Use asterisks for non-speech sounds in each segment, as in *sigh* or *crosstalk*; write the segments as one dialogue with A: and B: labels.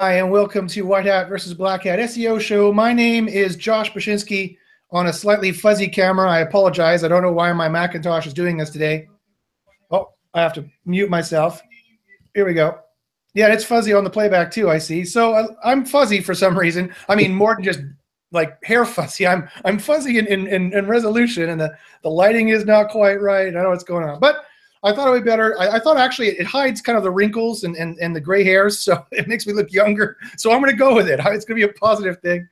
A: Hi, and welcome to White Hat versus Black Hat SEO show. My name is Josh Bachynski on a slightly fuzzy camera. I apologize. I don't know why my Macintosh is doing this today. Oh, I have to mute myself. Here we go. Yeah, it's fuzzy on the playback too, I see. So I, I'm fuzzy for some reason. I mean, more than just like hair fuzzy. I'm I'm fuzzy in, in, in, resolution and the, the lighting is not quite right. I don't know what's going on. But I thought it would be better. I, I, thought actually it hides kind of the wrinkles and, and, and the gray hairs, so *laughs* it makes me look younger. So I'm going to go with it. *laughs* It's going to be a positive thing.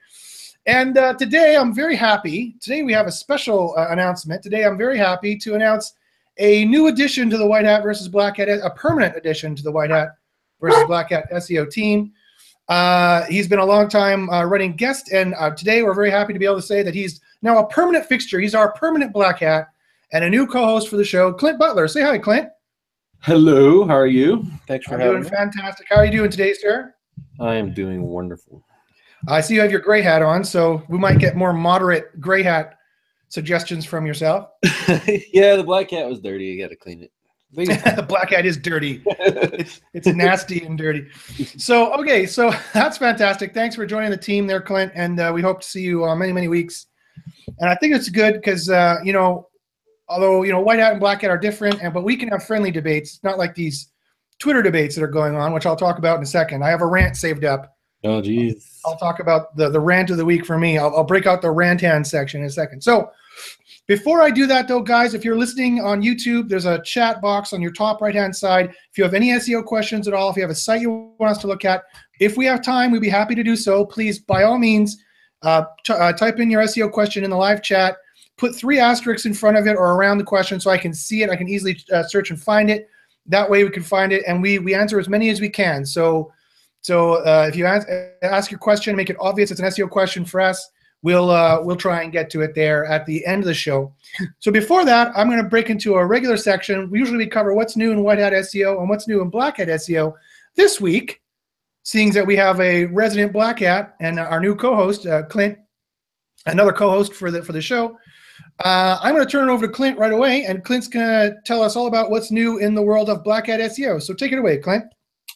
A: And uh, today I'm very happy. Today we have a special uh, announcement. Today I'm very happy to announce a new addition to the White Hat versus Black Hat, a permanent addition to the White Hat versus Black Hat SEO team. Uh, he's been a long time uh, running guest, and uh, today we're very happy to be able to say that he's now a permanent fixture. He's our permanent Black Hat and a new co-host for the show, Clint Butler. Say hi, Clint.
B: Hello, how are you? Thanks for having me.
A: I'm
B: having
A: doing me. fantastic. How are you doing today, sir?
B: I am doing wonderful.
A: I see you have your gray hat on, so we might get more moderate gray hat suggestions from yourself. *laughs*
B: yeah, the black hat was dirty. You got to clean it. *laughs*
A: the black hat is dirty. *laughs* It's, it's nasty and dirty. So, okay, so that's fantastic. Thanks for joining the team there, Clint, and uh, we hope to see you uh, many, many weeks. And I think it's good because, uh, you know, although you know white hat and black hat are different, and but we can have friendly debates, not like these Twitter debates that are going on, which I'll talk about in a second. I have a rant saved up.
B: Oh, geez.
A: I'll, talk about the the rant of the week for me. I'll, I'll break out the rant hand section in a second. So. Before I do that, though, guys, if you're listening on YouTube, there's a chat box on your top right hand side. If you have any SEO questions at all, if you have a site you want us to look at, if we have time, we'd be happy to do so. Please, by all means, uh, uh, type in your SEO question in the live chat put three asterisks in front of it or around the question so I can see it. I can easily uh, search and find it. That way we can find it, and we we answer as many as we can. So so uh, if you ask, ask your question, make it obvious it's an SEO question for us. We'll uh, we'll try and get to it there at the end of the show. So before that, I'm going to break into a regular section. We usually we cover what's new in White Hat SEO and what's new in Black Hat SEO. This week, seeing that we have a resident Black Hat and our new co-host uh, Clint, another co-host for the for the show. Uh, I'm going to turn it over to Clint right away, and Clint's going to tell us all about what's new in the world of Black Hat SEO. So take it away, Clint.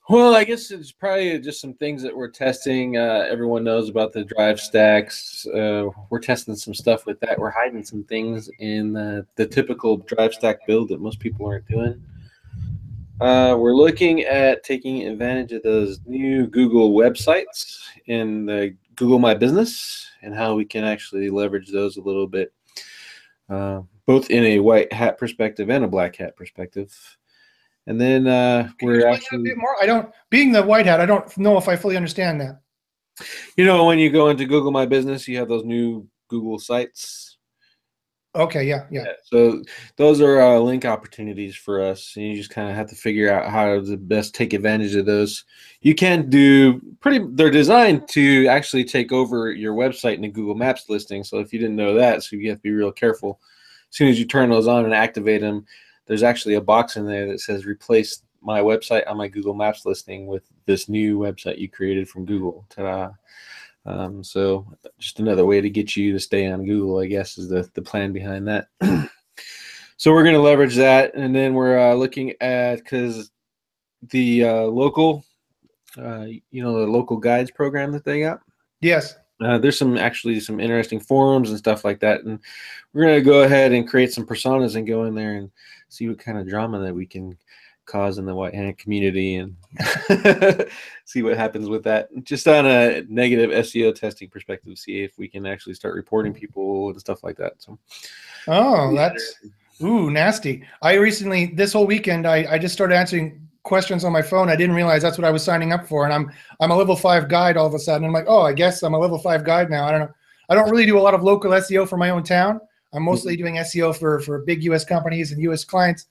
B: Well, I guess it's probably just some things that we're testing. Uh, everyone knows about the drive stacks. Uh, we're testing some stuff with that. We're hiding some things in the, the typical drive stack build that most people aren't doing. Uh, we're looking at taking advantage of those new Google websites in the Google My Business and how we can actually leverage those a little bit uh, both in a white hat perspective and a black hat perspective. And then uh, we're actually
A: a bit more. I don't being the white hat. I don't know if I fully understand that.
B: You know, when you go into Google My Business, you have those new Google sites.
A: Okay, yeah, yeah. yeah
B: so those are uh, link opportunities for us, and you just kind of have to figure out how to best take advantage of those. You can do pretty. They're designed to actually take over your website in a Google Maps listing. So if you didn't know that, so you have to be real careful. As soon as you turn those on and activate them, there's actually a box in there that says replace my website on my Google Maps listing with this new website you created from Google. Ta-da! Um, so just another way to get you to stay on Google, I guess, is the, the plan behind that. *clears throat* so we're going to leverage that. And then we're uh, looking at, because the uh, local, uh, you know, the local guides program that they got.
A: Yes.
B: Uh, there's some actually some interesting forums and stuff like that. And we're going to go ahead and create some personas and go in there and see what kind of drama that we can cause in the white hat community and *laughs* see what happens with that. Just on a negative SEO testing perspective, see if we can actually start reporting people and stuff like that. So,
A: oh, that's ooh nasty. I recently this whole weekend I, I just started answering questions on my phone. I didn't realize that's what I was signing up for, and I'm I'm a level five guide all of a sudden. I'm like, oh, I guess I'm a level five guide now. I don't know. I don't really do a lot of local SEO for my own town. I'm mostly mm-hmm. doing SEO for for big U.S. companies and U.S. clients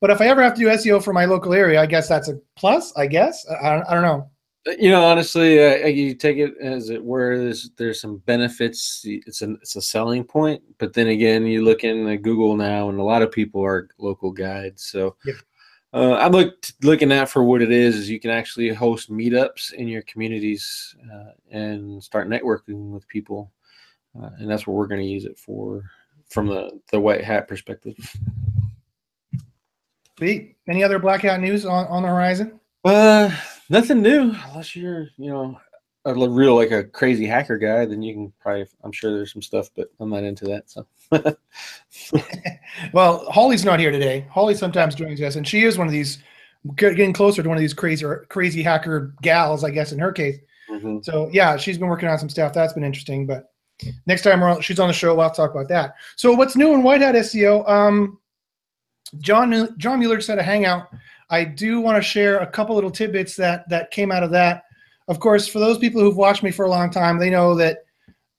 A: but if I ever have to do SEO for my local area, I guess that's a plus. I guess I don't, I don't know.
B: You know, honestly, uh, you take it as it were. There's there's some benefits. It's a it's a selling point, but then again, you look in Google now, and a lot of people are local guides. So, yeah. uh, I'm look, looking at for what it is. Is you can actually host meetups in your communities uh, and start networking with people, uh, and that's what we're going to use it for from the the white hat perspective. *laughs*
A: Sweet. Any other black hat news on, on the horizon?
B: Uh, Nothing new, unless you're, you know, a real like a crazy hacker guy. Then you can probably. I'm sure there's some stuff, but I'm not into that. So *laughs*
A: Well, Holly's not here today. Holly sometimes joins us, and she is one of these getting closer to one of these crazy crazy hacker gals, I guess in her case.
B: Mhm.
A: So yeah, she's been working on some stuff. That's been interesting. But next time we're on, she's on the show, we'll have to talk about that. So what's new in White Hat SEO? Um, John John Mueller said a hangout. I do want to share a couple little tidbits that that came out of that. Of course, for those people who've watched me for a long time, they know that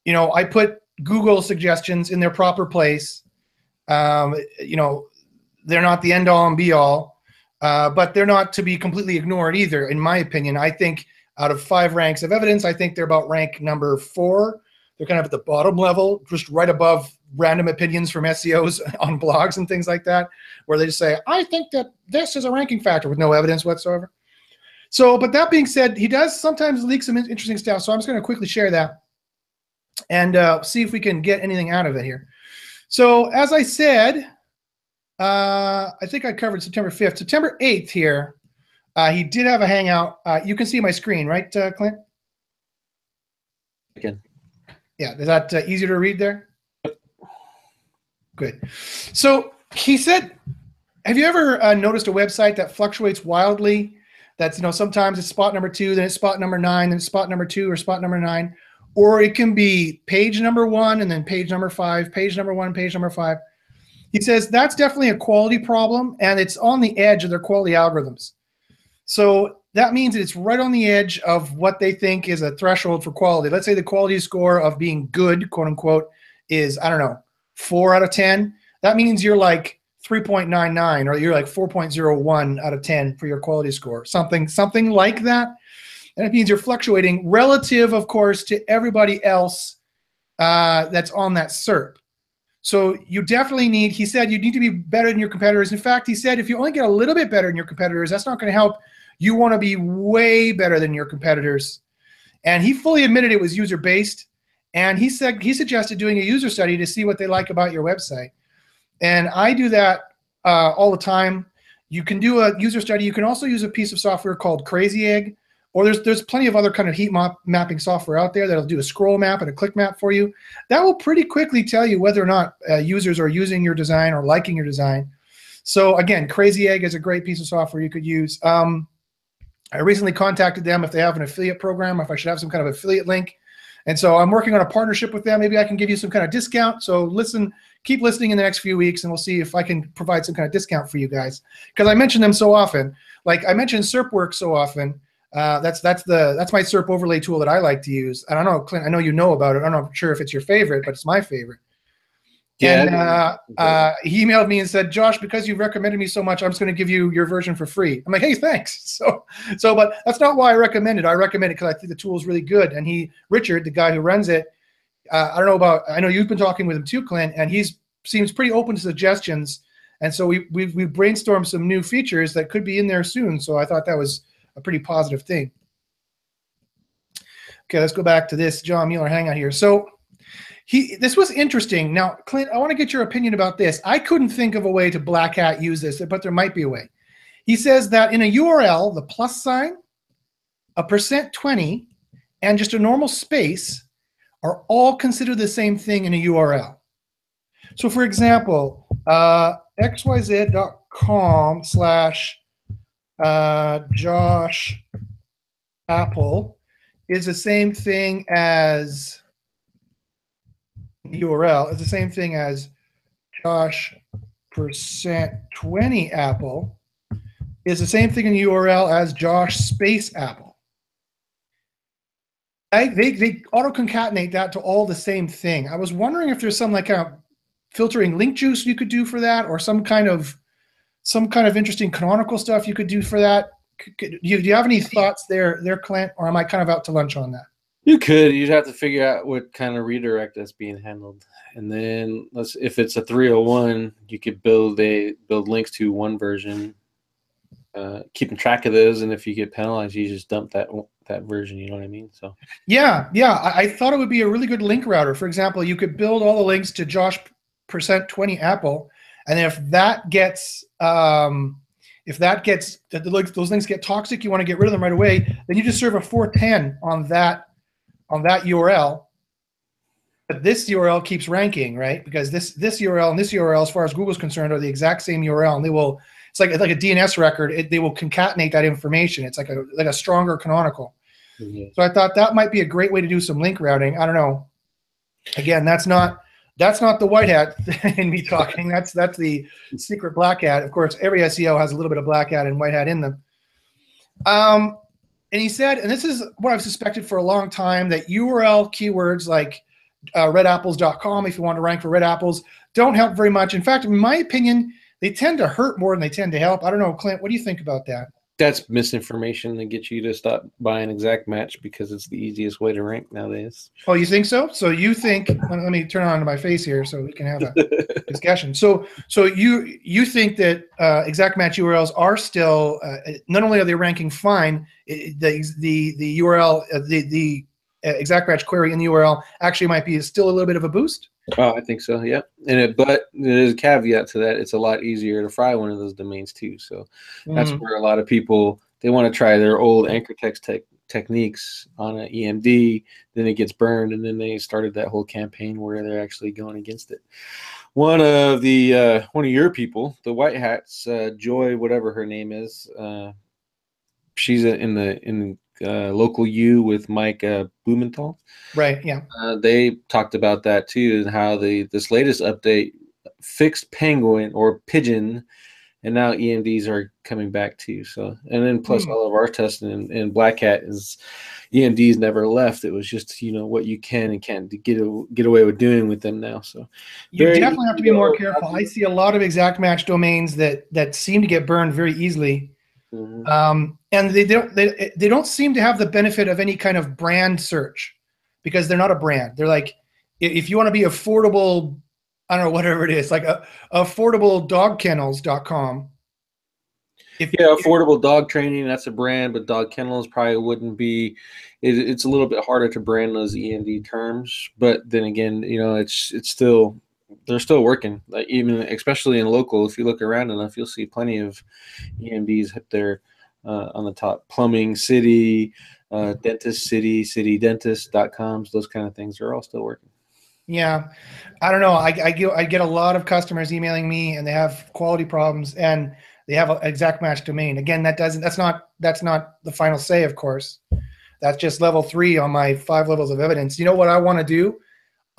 A: you know I put Google suggestions in their proper place. Um, you know, they're not the end all and be all, uh, but they're not to be completely ignored either. In my opinion, I think out of five ranks of evidence, I think they're about rank number four. They're kind of at the bottom level, just right above random opinions from SEOs *laughs* on blogs and things like that, where they just say, I think that this is a ranking factor with no evidence whatsoever. So, but that being said, he does sometimes leak some interesting stuff. So I'm just going to quickly share that and uh, see if we can get anything out of it here. So, as I said, uh, I think I covered September 5th. September 8th here, uh, he did have a hangout. Uh, you can see my screen, right, uh, Clint?
B: Again.
A: Yeah, is that uh, easier to read there? Good. So he said, have you ever uh, noticed a website that fluctuates wildly? That's, you know, sometimes it's spot number two, then it's spot number nine, then it's spot number two or spot number nine. Or it can be page number one and then page number five, page number one, page number five. He says that's definitely a quality problem and it's on the edge of their quality algorithms. So that means that it's right on the edge of what they think is a threshold for quality. Let's say the quality score of being good, quote unquote, is, I don't know, four out of 10. That means you're like 3.99 or you're like 4.01 out of 10 for your quality score, something, something like that. And it means you're fluctuating relative, of course, to everybody else uh, that's on that SERP. So you definitely need, he said, you need to be better than your competitors. In fact, he said, if you only get a little bit better than your competitors, that's not going to help. You want to be way better than your competitors. And he fully admitted it was user based. And he said he suggested doing a user study to see what they like about your website. And I do that uh, all the time. You can do a user study. You can also use a piece of software called Crazy Egg, or there's there's plenty of other kind of heat map mapping software out there that'll do a scroll map and a click map for you. That will pretty quickly tell you whether or not uh, users are using your design or liking your design. So again, Crazy Egg is a great piece of software you could use. Um, I recently contacted them if they have an affiliate program, if I should have some kind of affiliate link. And so I'm working on a partnership with them. Maybe I can give you some kind of discount. So listen, keep listening in the next few weeks, and we'll see if I can provide some kind of discount for you guys. Because I mention them so often. Like I mentioned SERPworks so often. Uh, that's that's the that's my SERP overlay tool that I like to use. I don't know, Clint. I know you know about it. I'm not sure if it's your favorite, but it's my favorite.
B: Yeah.
A: And uh, uh, he emailed me and said, Josh, because you've recommended me so much, I'm just going to give you your version for free. I'm like, hey, thanks. *laughs* So, so, but that's not why I recommend it. I recommend it because I think the tool is really good. And he, Richard, the guy who runs it, uh, I don't know about. I know you've been talking with him too, Clint, and he's seems pretty open to suggestions. And so we we we brainstormed some new features that could be in there soon. So I thought that was a pretty positive thing. Okay, let's go back to this John Mueller hangout here. So he this was interesting. Now, Clint, I want to get your opinion about this. I couldn't think of a way to black hat use this, but there might be a way. He says that in a URL, the plus sign, a percent 20, and just a normal space are all considered the same thing in a URL. So for example, uh, xyz.com slash uh, Josh Apple is the same thing as URL is the same thing as Josh percent 20 Apple is the same thing in URL as Josh space Apple. I, they they auto concatenate that to all the same thing. I was wondering if there's some like kind of filtering link juice you could do for that, or some kind of some kind of interesting canonical stuff you could do for that. Do, you, do you have any thoughts there, there, Clint, or am I kind of out to lunch on that?
B: You could. You'd have to figure out what kind of redirect that's being handled, and then let's. If it's a 301, you could build a build links to one version, uh, keeping track of those, and if you get penalized, you just dump that that version. You know what I mean? So
A: yeah, yeah. I, I thought it would be a really good link router. For example, you could build all the links to Josh percent 20 Apple, and if that gets um, if that gets those things get toxic, you want to get rid of them right away. Then you just serve a 410 on that on that URL. But this URL keeps ranking, right? Because this this URL and this URL, as far as Google's concerned, are the exact same URL, and they will. It's like it's like a DNS record. It, they will concatenate that information. It's like a like a stronger canonical. Mm-hmm. So I thought that might be a great way to do some link routing. I don't know. Again, that's not that's not the white hat *laughs* in me talking. *laughs* That's that's the secret black hat. Of course, every SEO has a little bit of black hat and white hat in them. Um, and he said, and this is what I've suspected for a long time, that URL keywords like uh, redapples.com, if you want to rank for red apples, don't help very much. In fact, in my opinion, they tend to hurt more than they tend to help. I don't know, Clint, what do you think about that?
B: That's misinformation to get you to stop buying exact match because it's the easiest way to rank nowadays.
A: Oh, you think so? So you think? Let me turn on to my face here so we can have a *laughs* discussion. So, so you you think that uh, exact match URLs are still uh, not only are they ranking fine, it, the the the URL uh, the the uh, exact match query in the URL actually might be still a little bit of a boost.
B: Oh, I think so. Yeah, and it, but there's a caveat to that. It's a lot easier to fry one of those domains too. So that's where a lot of people they want to try their old anchor text tech techniques on an EMD. Then it gets burned, and then they started that whole campaign where they're actually going against it. One of the uh, one of your people, the white hats, uh, Joy, whatever her name is, uh, she's in the in uh, local U with Mike uh, Blumenthal.
A: Right. Yeah.
B: Uh, they talked about that too, and how the this latest update fixed Penguin or Pigeon, and now EMDs are coming back too. So, and then plus mm. all of our testing and, and Black Hat is EMDs never left. It was just you know what you can and can't get get away with doing with them now. So
A: you definitely have to be more careful. I see a lot of exact match domains that that seem to get burned very easily Mm-hmm. Um, and they don't they, they don't seem to have the benefit of any kind of brand search because they're not a brand. They're like if you want to be affordable, I don't know whatever it is, like a, uh, affordabledogkennels.com.
B: If, yeah, affordable dog training that's a brand, but dog kennels probably wouldn't be. It, it's a little bit harder to brand those EMD terms, but then again, you know, it's it's still they're still working. Like even especially in local, if you look around enough, you'll see plenty of EMDs up there uh, on the top. Plumbing City, uh, Dentist City, City Dentist.coms, those kind of things are all still working.
A: Yeah, I don't know. I, I get I get a lot of customers emailing me, and they have quality problems, and they have an exact match domain. Again, that doesn't that's not that's not the final say, of course. That's just level three on my five levels of evidence. You know what I want to do?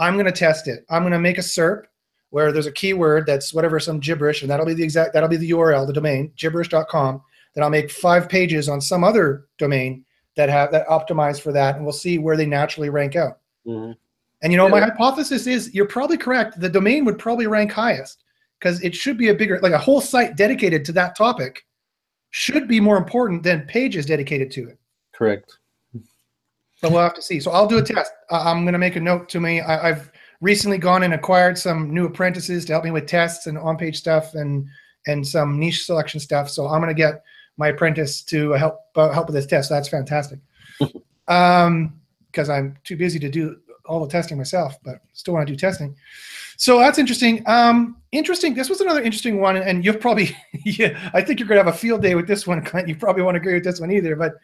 A: I'm going to test it. I'm going to make a SERP where there's a keyword that's whatever, some gibberish, and that'll be the exact, that'll be the URL, the domain, gibberish.com. Then I'll make five pages on some other domain that have that optimized for that, and we'll see where they naturally rank out. Mm-hmm. And you know, yeah. my hypothesis is you're probably correct. The domain would probably rank highest because it should be a bigger, like a whole site dedicated to that topic should be more important than pages dedicated to it.
B: Correct.
A: But we'll have to see. So I'll do a test. I'm going to make a note to me. I, have recently gone and acquired some new apprentices to help me with tests and on-page stuff and and some niche selection stuff. So I'm going to get my apprentice to help uh, help with this test. That's fantastic. *laughs* um, because I'm too busy to do all the testing myself, but still want to do testing. So that's interesting. Um, interesting. This was another interesting one, and you'll probably, *laughs* yeah, I think you're going to have a field day with this one, *laughs* Clint. You probably won't agree with this one either, but,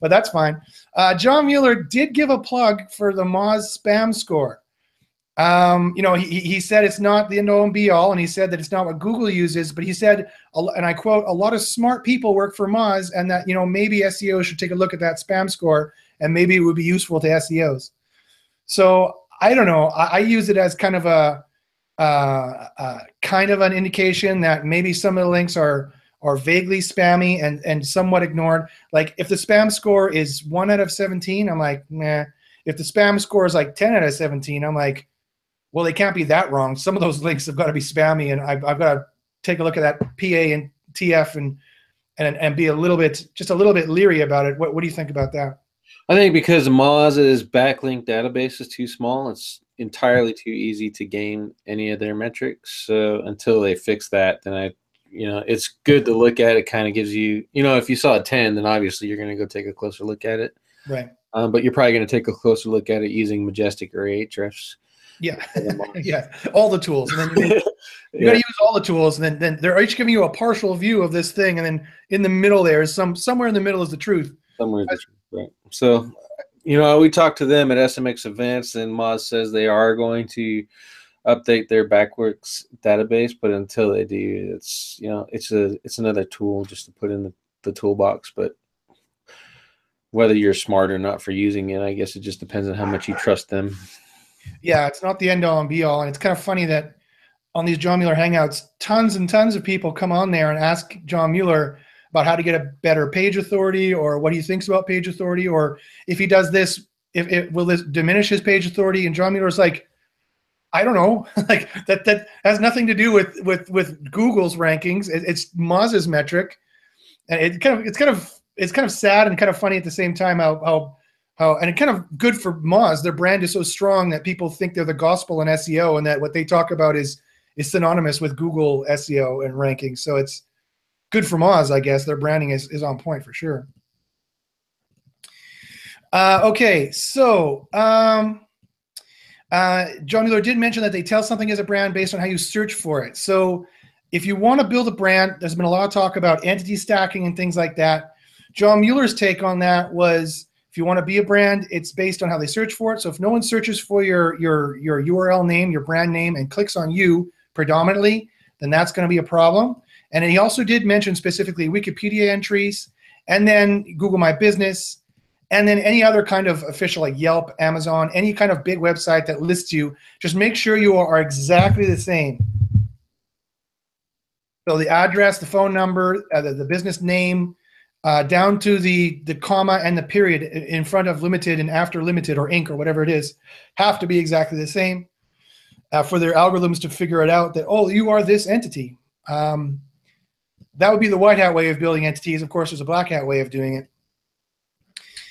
A: but that's fine. Uh, John Mueller did give a plug for the Moz spam score. Um, you know, he, he said it's not the end all and be all, and he said that it's not what Google uses, but he said, and I quote, a lot of smart people work for Moz, and that, you know, maybe SEO should take a look at that spam score, and maybe it would be useful to SEOs. So I don't know. I, I use it as kind of a, uh, uh, kind of an indication that maybe some of the links are are vaguely spammy and and somewhat ignored. Like if the spam score is one out of 17, I'm like, nah. If the spam score is like 10 out of 17, I'm like, well, they can't be that wrong. Some of those *laughs* links have got to be spammy, and I've, I've got to take a look at that PA and TF and and and be a little bit just a little bit leery about it. What what do you think about that?
B: I think because Moz's backlink database is too small, it's entirely too easy to gain any of their metrics. So until they fix that, then I, you know, it's good to look at. It kind of gives you, you know, if you saw a 10, then obviously you're going to go take a closer look at it.
A: Right.
B: Um, but you're probably going to take a closer look at it using Majestic or Ahrefs.
A: Yeah, *laughs* yeah, all the tools, and then you, *laughs* you yeah. got to use all the tools, and then then they're each giving you a partial view of this thing, and then in the middle there is some somewhere in the middle is the truth.
B: Somewhere the right? So, you know, we talked to them at SMX Events, and Moz says they are going to update their Backworks database, but until they do, it's you know, it's a it's another tool just to put in the, the toolbox, but whether you're smart or not for using it, I guess it just depends on how much you trust them.
A: Yeah, it's not the end all and be all. And it's kind of funny that on these John Mueller Hangouts, tons and tons of people come on there and ask John Mueller about how to get a better page authority or what he thinks about page authority or if he does this, if it will this diminish his page authority. And John Mueller's like, I don't know, *laughs* like that that has nothing to do with with with Google's rankings. It, it's Moz's metric, and it kind of it's kind of it's kind of sad and kind of funny at the same time how how how and it kind of good for Moz. Their brand is so strong that people think they're the gospel in SEO and that what they talk about is is synonymous with Google SEO and rankings. So it's good for Moz, I guess. Their branding is, is on point for sure. Uh, okay, so um, uh, John Mueller did mention that they tell something as a brand based on how you search for it. So if you want to build a brand, there's been a lot of talk about entity stacking and things like that. John Mueller's take on that was if you want to be a brand, it's based on how they search for it. So if no one searches for your your your URL name, your brand name, and clicks on you predominantly, then that's going to be a problem. And he also did mention specifically Wikipedia entries, and then Google My Business, and then any other kind of official like Yelp, Amazon, any kind of big website that lists you. Just make sure you are exactly the same. So the address, the phone number, uh, the, the business name, uh, down to the the comma and the period in front of limited and after limited or Inc. or whatever it is have to be exactly the same uh, for their algorithms to figure it out that oh you are this entity um, that would be the white hat way of building entities of course there's a black hat way of doing it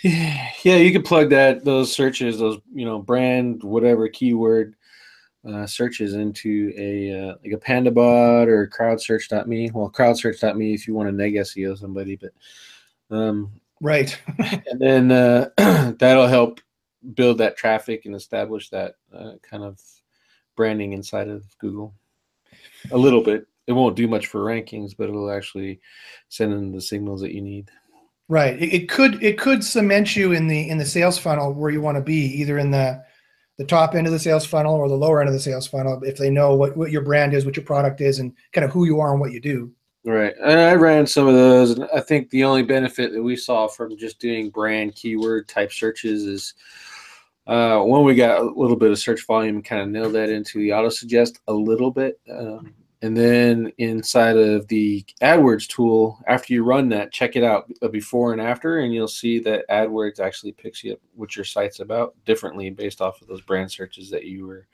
A: *sighs*
B: yeah you could plug that those searches those you know brand whatever keyword uh, searches into a uh, like a PandaBot or CrowdSearch.me. Well, CrowdSearch.me if you want to neg SEO somebody, but um,
A: right. *laughs*
B: and then uh, *clears throat* that'll help build that traffic and establish that uh, kind of branding inside of Google a little bit. It won't do much for rankings, but it'll actually send in the signals that you need.
A: Right. It, it could it could cement you in the in the sales funnel where you want to be, either in the the top end of the sales funnel or the lower end of the sales funnel if they know what, what your brand is, what your product is, and kind of who you are and what you do.
B: Right. And I ran some of those, and I think the only benefit that we saw from just doing brand keyword type searches is uh, when we got a little bit of search volume, kind of nailed that into the auto suggest a little bit. Um, and then inside of the AdWords tool, after you run that, check it out before and after, and you'll see that AdWords actually picks you up what your site's about differently based off of those brand searches that you were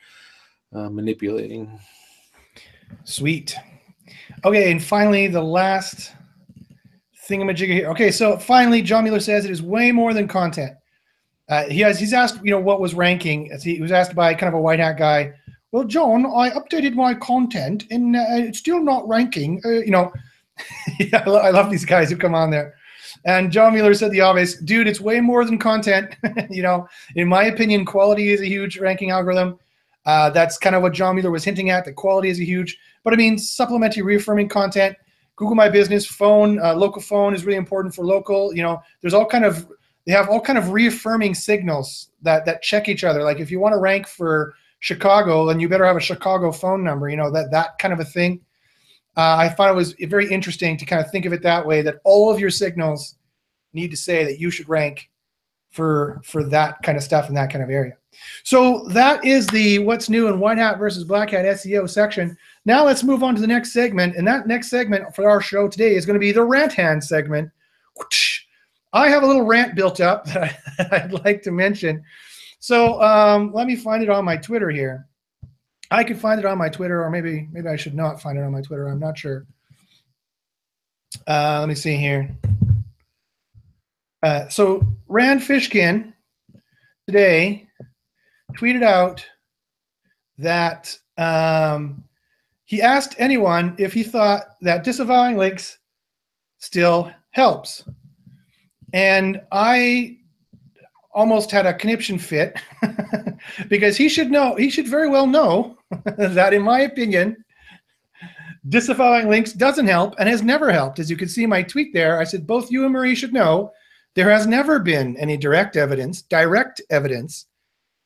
B: uh, manipulating.
A: Sweet. Okay, and finally, the last thingamajigger here. Okay, so finally, John Mueller says it is way more than content. Uh, he has he's asked, you know, what was ranking. He was asked by kind of a white hat guy well, John, I updated my content and uh, it's still not ranking. Uh, you know, *laughs* yeah, I love these guys who come on there. And John Mueller said the obvious, dude, it's way more than content. *laughs* you know, in my opinion, quality is a huge ranking algorithm. Uh, that's kind of what John Mueller was hinting at. The quality is a huge, but I mean, supplementary reaffirming content. Google My Business phone, uh, local phone is really important for local. You know, there's all kind of they have all kind of reaffirming signals that that check each other. Like if you want to rank for Chicago, then you better have a Chicago phone number. You know that that kind of a thing. Uh, I thought it was very interesting to kind of think of it that way. That all of your signals need to say that you should rank for for that kind of stuff in that kind of area. So that is the what's new in white hat versus black hat SEO section. Now let's move on to the next segment, and that next segment for our show today is going to be the rant hand segment. I have a little rant built up *laughs* that I'd like to mention. So um, let me find it on my Twitter here. I could find it on my Twitter, or maybe maybe I should not find it on my Twitter. I'm not sure. Uh, let me see here. Uh, so Rand Fishkin today tweeted out that um, he asked anyone if he thought that disavowing links still helps. And I almost had a conniption fit *laughs* because he should know, he should very well know *laughs* that, in my opinion, disavowing links doesn't help and has never helped. As you can see my tweet there, I said both you and Marie should know there has never been any direct evidence, direct evidence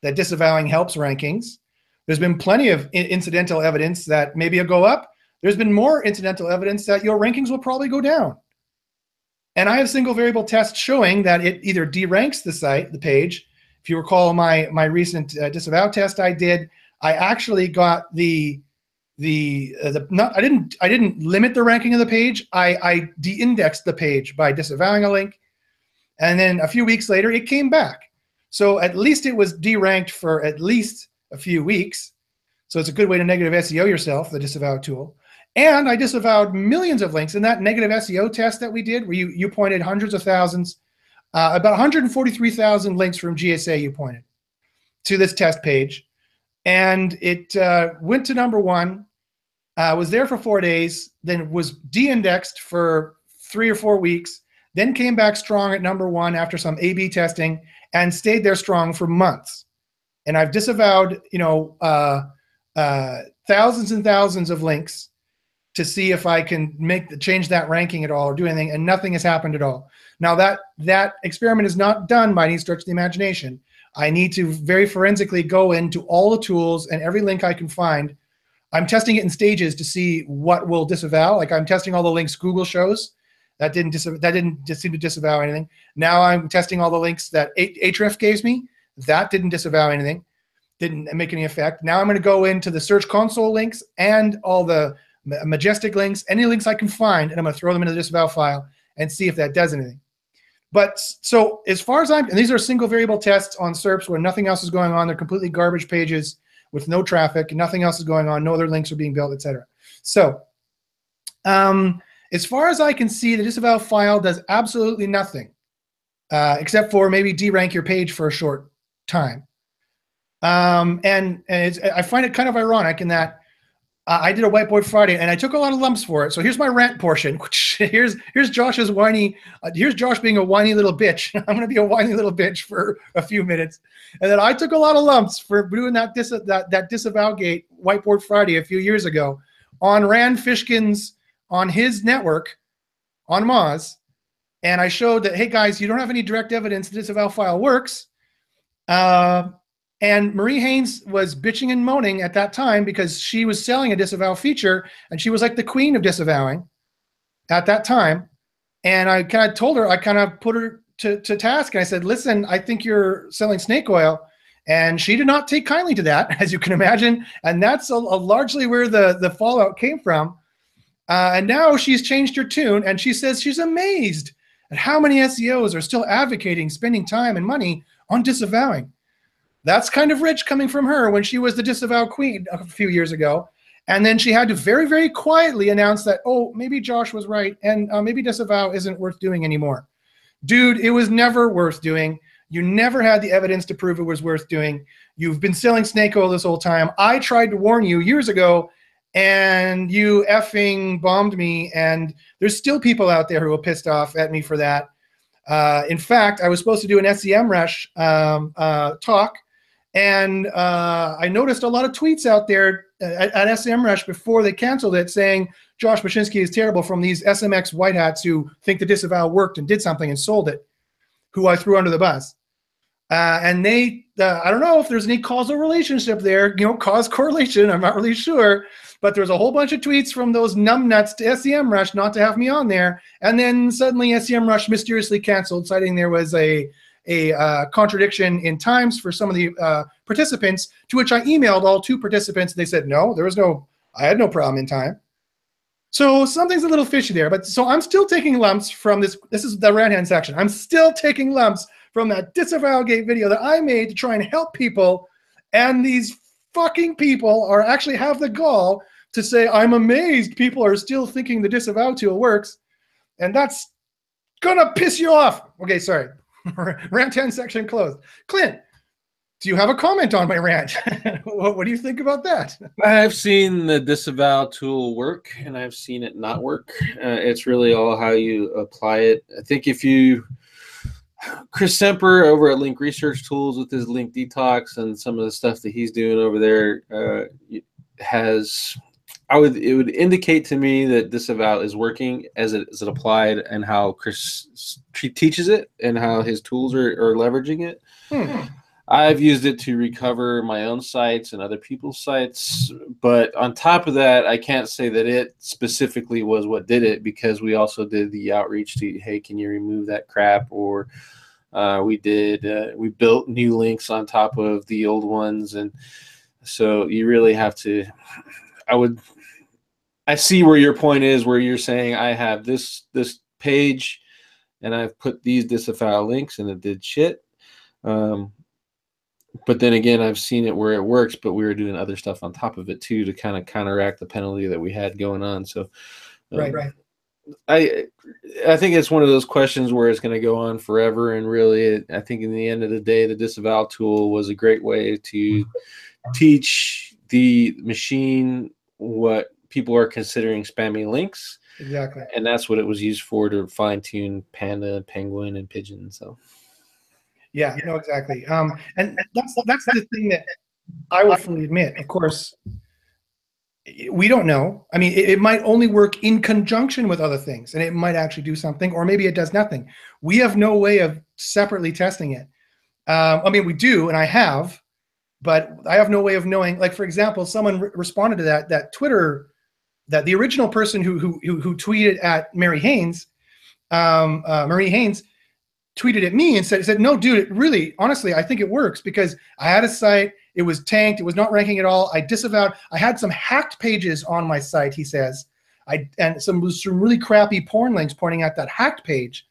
A: that disavowing helps rankings. There's been plenty of incidental evidence that maybe it'll go up. There's been more incidental evidence that your rankings will probably go down. And I have single variable tests showing that it either deranks the site, the page. If you recall my my recent uh, disavow test I did, I actually got the the uh, the not I didn't I didn't limit the ranking of the page. I I de-indexed the page by disavowing a link, and then a few weeks later it came back. So at least it was deranked for at least a few weeks. So it's a good way to negative SEO yourself, the disavow tool. And I disavowed millions of links in that negative SEO test that we did, where you, you pointed hundreds of thousands, uh, about 143,000 links from GSA you pointed to this test page. And it uh, went to number one, uh, was there for four days, then was de-indexed for three or four weeks, then came back strong at number one after some A/B testing, and stayed there strong for months. And I've disavowed, you know, uh, uh, thousands and thousands of links to see if I can make the, change that ranking at all or do anything, and nothing has happened at all. Now that that experiment is not done by any stretch of the imagination. I need to very forensically go into all the tools and every link I can find. I'm testing it in stages to see what will disavow. Like I'm testing all the links Google shows. That didn't dis- that didn't seem to disavow anything. Now I'm testing all the links that Ahrefs gives me. That didn't disavow anything. Didn't make any effect. Now I'm going to go into the Search Console links and all the majestic links, any links I can find, and I'm going to throw them into the disavow file and see if that does anything. But so as far as I'm, and these are single variable tests on SERPs where nothing else is going on. They're completely garbage pages with no traffic, nothing else is going on, no other links are being built, etc. So um, as far as I can see, the disavow file does absolutely nothing uh, except for maybe derank your page for a short time. Um, and and I find it kind of ironic in that uh, I did a whiteboard Friday, and I took a lot of lumps for it. So here's my rant portion. *laughs* Here's here's Josh's whiny. Uh, here's Josh being a whiny little bitch. *laughs* I'm to be a whiny little bitch for a few minutes, and then I took a lot of lumps for doing that dis that that disavow gate whiteboard Friday a few years ago on Rand Fishkin's on his network on Moz, and I showed that hey guys, you don't have any direct evidence the disavow file works. Uh, and Marie Haynes was bitching and moaning at that time because she was selling a disavow feature and she was like the queen of disavowing at that time. And I kind of told her, I kind of put her to, to task and I said, listen, I think you're selling snake oil. And she did not take kindly to that, *laughs* as you can imagine. And that's a, a largely where the, the fallout came from. Uh, and now she's changed her tune and she says she's amazed at how many SEOs are still advocating spending time and money on disavowing. That's kind of rich coming from her when she was the disavow queen a few years ago. And then she had to very, very quietly announce that, oh, maybe Josh was right and uh, maybe disavow isn't worth doing anymore. Dude, it was never worth doing. You never had the evidence to prove it was worth doing. You've been selling snake oil this whole time. I tried to warn you years ago and you effing bombed me. And there's still people out there who are pissed off at me for that. Uh, in fact, I was supposed to do an SEMrush um, uh, talk and uh, I noticed a lot of tweets out there at, at SEMrush before they canceled it saying Josh Bachynski is terrible from these SMX white hats who think the disavow worked and did something and sold it, who I threw under the bus. Uh, and they, uh, I don't know if there's any causal relationship there, you know, cause correlation. I'm not really sure, but there's a whole bunch of tweets from those numbnuts to SEMrush not to have me on there. And then suddenly SEMrush mysteriously canceled, citing there was a a uh, contradiction in times for some of the uh, participants, to which I emailed all two participants. And they said, no, there was no, I had no problem in time. So something's a little fishy there. But so I'm still taking lumps from this. This is the right hand section. I'm still taking lumps from that disavow gate video that I made to try and help people. And these fucking people are actually have the gall to say, I'm amazed people are still thinking the disavow tool works. And that's gonna piss you off. Okay, sorry. *laughs* rant 10 section closed. Clint, do you have a comment on my rant? *laughs* what, what, do you think about that?
B: I've seen the disavow tool work and I've seen it not work. Uh, it's really all how you apply it. I think if you Chris Cemper over at Link Research Tools with his Link Detox and some of the stuff that he's doing over there uh, has I would it would indicate to me that disavow is working as it as it applied and how Chris teaches it and how his tools are, are leveraging it. Hmm. I've used it to recover my own sites and other people's sites, but on top of that, I can't say that it specifically was what did it because we also did the outreach to hey, can you remove that crap or uh, we did uh, we built new links on top of the old ones and so you really have to I would I see where your point is, where you're saying I have this this page, and I've put these disavow links, and it did shit. Um, but then again, I've seen it where it works, but we were doing other stuff on top of it too to kind of counteract the penalty that we had going on. So,
A: um, right, right.
B: I I think it's one of those questions where it's going to go on forever, and really, it, I think in the end of the day, the disavow tool was a great way to teach the machine what people are considering spammy links.
A: Exactly.
B: And that's what it was used for to fine tune Panda, Penguin, and Pigeon. So.
A: Yeah, no, exactly. Um, and that's that's the thing that I will fully admit. Of course, we don't know. I mean, it, it, might only work in conjunction with other things, and it might actually do something, or maybe it does nothing. We have no way of separately testing it. Um, I mean, we do, and I have, but I have no way of knowing. Like, for example, someone re- responded to that that Twitter that the original person who who who, tweeted at Mary Haynes, um, uh, Marie Haynes, tweeted at me and said, said, no, dude, it really, honestly, I think it works because I had a site, it was tanked, it was not ranking at all. I disavowed, I had some hacked pages on my site, he says. I and some some really crappy porn links pointing at that hacked page.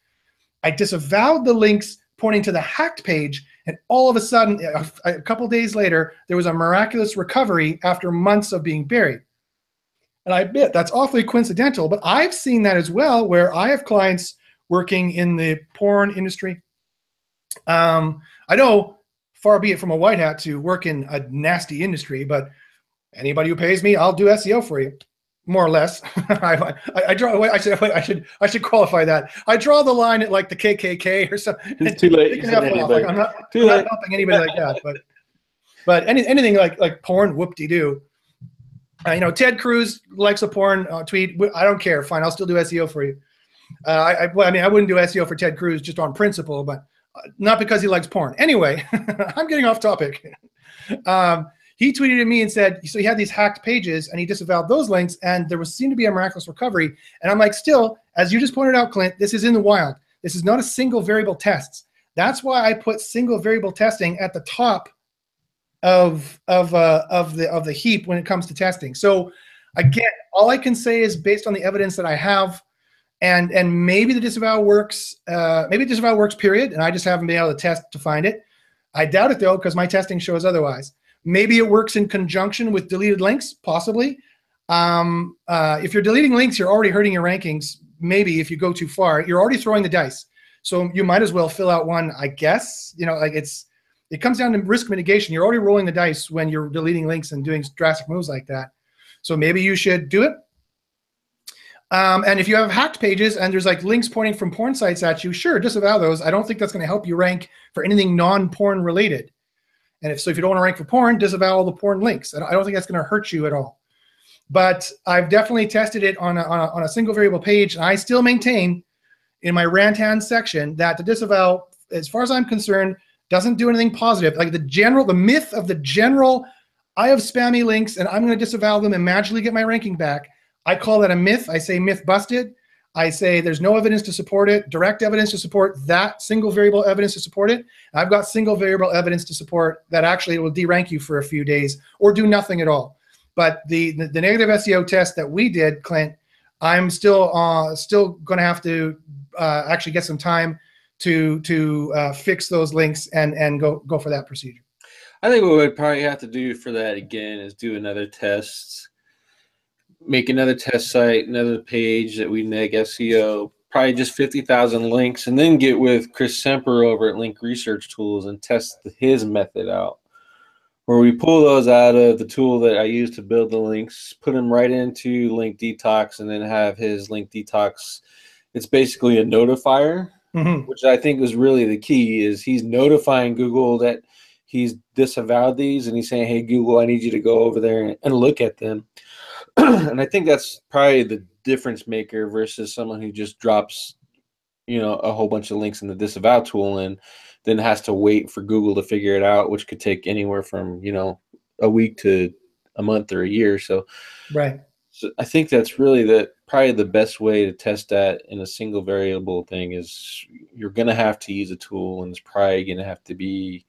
A: I disavowed the links pointing to the hacked page, and all of a sudden, a, a couple days later, there was a miraculous recovery after months of being buried. And I admit that's awfully coincidental, but I've seen that as well where I have clients working in the porn industry. Um, I know, far be it from a white hat to work in a nasty industry, but anybody who pays me, I'll do SEO for you, more or less. *laughs* I, I, I, draw. I should. I should. I should qualify that. I draw the line at like the KKK or something.
B: It's too late.
A: Like, I'm not. Too I'm late. not helping anybody like that. But but any, anything like like porn, whoop de doo. Uh, you know, Ted Cruz likes a porn uh, tweet. I don't care. Fine, I'll still do SEO for you. Uh, I, I, mean, I wouldn't do SEO for Ted Cruz just on principle, but uh, not because he likes porn. Anyway, *laughs* I'm getting off topic. *laughs* um, he tweeted at me and said, so he had these hacked pages and he disavowed those links, and there was seemed to be a miraculous recovery. And I'm like, still, as you just pointed out, Clint, this is in the wild. This is not a single variable tests. That's why I put single variable testing at the top of of uh, of the of the heap when it comes to testing. So again, all I can say is based on the evidence that I have, and and maybe the disavow works. Uh, maybe disavow works. Period. And I just haven't been able to test to find it. I doubt it though because my testing shows otherwise. Maybe it works in conjunction with deleted links, possibly. Um, uh, if you're deleting links, you're already hurting your rankings. Maybe if you go too far, you're already throwing the dice. So you might as well fill out one, I guess. You know, like it's it comes down to risk mitigation. You're already rolling the dice when you're deleting links and doing drastic moves like that. So maybe you should do it. Um, and if you have hacked pages and there's like links pointing from porn sites at you, sure, disavow those. I don't think that's going to help you rank for anything non-porn related. And if so, if you don't want to rank for porn, disavow all the porn links. I don't think that's going to hurt you at all. But I've definitely tested it on a, on a, on a single variable page, and I still maintain in my rant hand section that the disavow, as far as I'm concerned, doesn't do anything positive. Like the general, the myth of the general, I have spammy links and I'm going to disavow them and magically get my ranking back. I call that a myth. I say myth busted. I say there's no evidence to support it, direct evidence to support that single variable evidence to support it. I've got single variable evidence to support that actually it will derank you for a few days or do nothing at all. But the, the, the negative SEO test that we did, Clint, I'm still uh, still going to have to uh, actually get some time to to uh, fix those links and and go go for that procedure.
B: I think what we'd probably have to do for that again is do another test, make another test site, another page that we neg SEO, probably just fifty thousand links, and then get with Chris Cemper over at Link Research Tools and test his method out. Where we pull those out of the tool that I use to build the links, put them right into Link Detox, and then have his Link Detox. It's basically a notifier
A: Mhm.
B: which I think was really the key. Is he's notifying Google that he's disavowed these, and he's saying, "Hey, Google, I need you to go over there and, and look at them." *clears throat* and I think that's probably the difference maker versus someone who just drops, you know, a whole bunch of links in the disavow tool and then has to wait for Google to figure it out, which could take anywhere from you know a week to a month or a year. So
A: Right.
B: So I think that's really the probably the best way to test that in a single variable thing is you're gonna have to use a tool and it's probably gonna have to be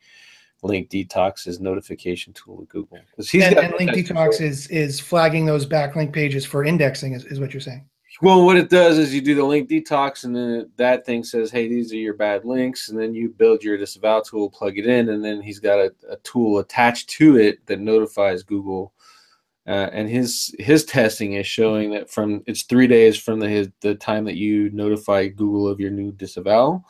B: Link Detox's notification tool at Google.
A: And, and Link
B: control.
A: Detox is is flagging those backlink pages for indexing, is, is what you're saying.
B: Well, what it does is you do the link detox, and then that thing says, "Hey, these are your bad links," and then you build your disavow tool, plug it in, and then he's got a, a tool attached to it that notifies Google. Uh, and his his testing is showing that from it's three days from the the time that you notify Google of your new disavow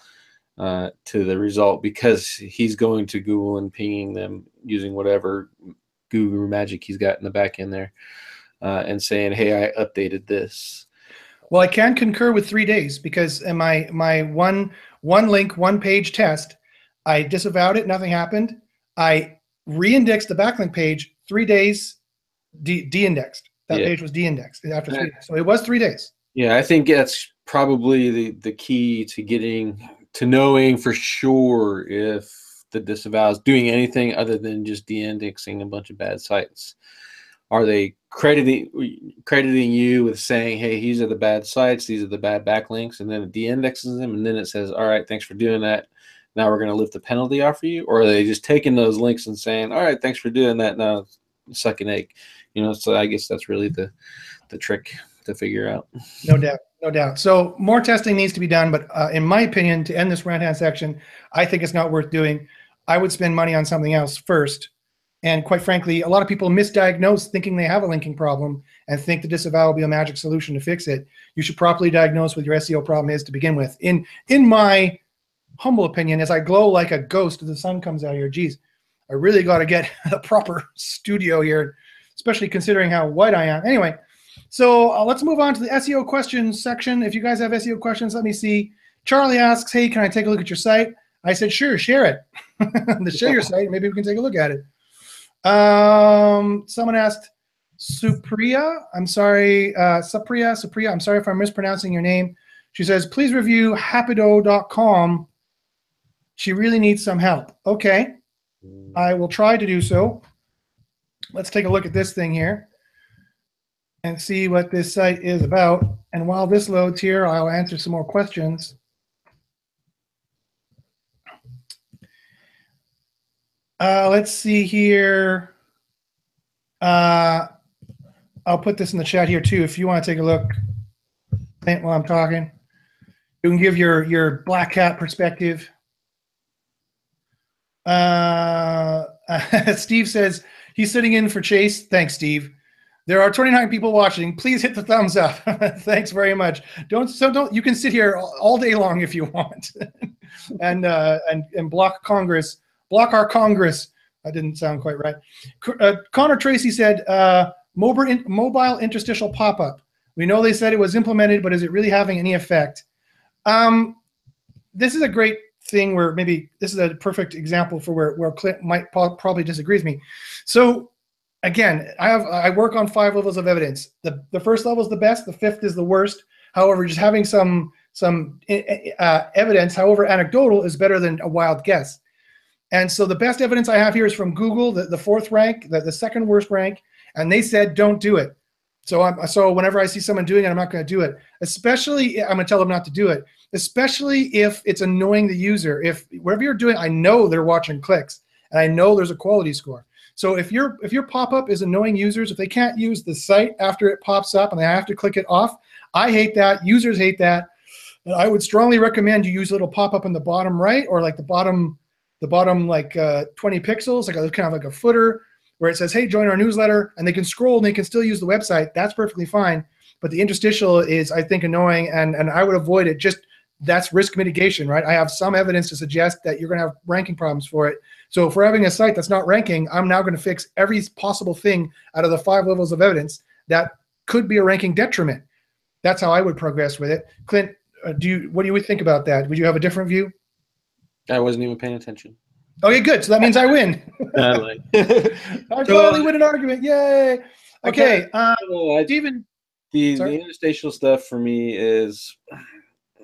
B: uh, to the result because he's going to Google and pinging them using whatever Google magic he's got in the back end there, uh, and saying, "Hey, I updated this."
A: Well, I can concur with three days because in my my one one link one page test, I disavowed it, nothing happened. I re-indexed the backlink page three days, de- de-indexed. That
B: Yeah.
A: page was de-indexed after three days. So it was three days.
B: Yeah, I think that's probably the, the key to getting to knowing for sure if the disavow is doing anything other than just de-indexing a bunch of bad sites. Are they crediting crediting you with saying, "Hey, these are the bad sites, these are the bad backlinks," and then it de-indexes them, and then it says, "All right, thanks for doing that. Now we're going to lift the penalty off for you," or are they just taking those links and saying, "All right, thanks for doing that. Now suck an egg," you know? So I guess that's really the the trick to figure out.
A: No doubt, no doubt. So more testing needs to be done, but uh, in my opinion, to end this rant section, I think it's not worth doing. I would spend money on something else first. And quite frankly, a lot of people misdiagnose thinking they have a linking problem and think the disavow will be a magic solution to fix it. You should properly diagnose what your SEO problem is to begin with. In in my humble opinion, as I glow like a ghost the sun comes out here, geez, I really got to get *laughs* a proper studio here, especially considering how white I am. Anyway, so uh, let's move on to the SEO questions section. If you guys have SEO questions, let me see. Charlie asks, "Hey, can I take a look at your site?" I said, "Sure, share it. *laughs* the share your site. Maybe we can take a look at it." Um, someone asked, Supriya. I'm sorry, uh, Supriya. Supriya. I'm sorry if I'm mispronouncing your name. She says, "Please review Hapido.com. She really needs some help." Okay, I will try to do so. Let's take a look at this thing here and see what this site is about. And while this loads here, I'll answer some more questions. Uh, let's see here. Uh, I'll put this in the chat here too. If you want to take a look while I'm talking, you can give your your black hat perspective. Uh, *laughs* Steve says he's sitting in for Chase. Thanks, Steve. There are 29 people watching. Please hit the thumbs up. *laughs* Thanks very much. Don't so don't you can sit here all, day long if you want, *laughs* and uh, and and block Congress, block our Congress. That didn't sound quite right. Uh, Connor Tracy said uh, mobile in, mobile interstitial pop up. We know they said it was implemented, but is it really having any effect? Um, this is a great thing where maybe this is a perfect example for where where Clint might probably disagree with me. So again, I have I work on five levels of evidence. The the first level is the best. The fifth is the worst. However, just having some some uh, evidence, however anecdotal, is better than a wild guess. And so the best evidence I have here is from Google, the, the fourth rank, the, the second worst rank, and they said don't do it. So I'm so whenever I see someone doing it, I'm not going to do it. Especially I'm going to tell them not to do it. Especially if it's annoying the user. If whatever you're doing, I know they're watching clicks, and I know there's a quality score. So if your if your pop-up is annoying users, if they can't use the site after it pops up and they have to click it off, I hate that. Users hate that. And I would strongly recommend you use a little pop-up in the bottom right or like the bottom the bottom like uh, 20 pixels, like a kind of like a footer where it says, "Hey, join our newsletter," and they can scroll and they can still use the website. That's perfectly fine. But the interstitial is, I think, annoying, and and I would avoid it. Just that's risk mitigation, right? I have some evidence to suggest that you're going to have ranking problems for it. So if we're having a site that's not ranking, I'm now going to fix every possible thing out of the five levels of evidence that could be a ranking detriment. That's how I would progress with it. Clint, uh, do you what do you think about that? Would you have a different view?
B: I wasn't even paying attention.
A: Okay, good. So that means I win. *laughs*
B: I like-
A: I finally win an argument. Yay. Okay,
B: Well, I-
A: Stephen.
B: the, the
A: Sorry?
B: interstitial stuff for me is,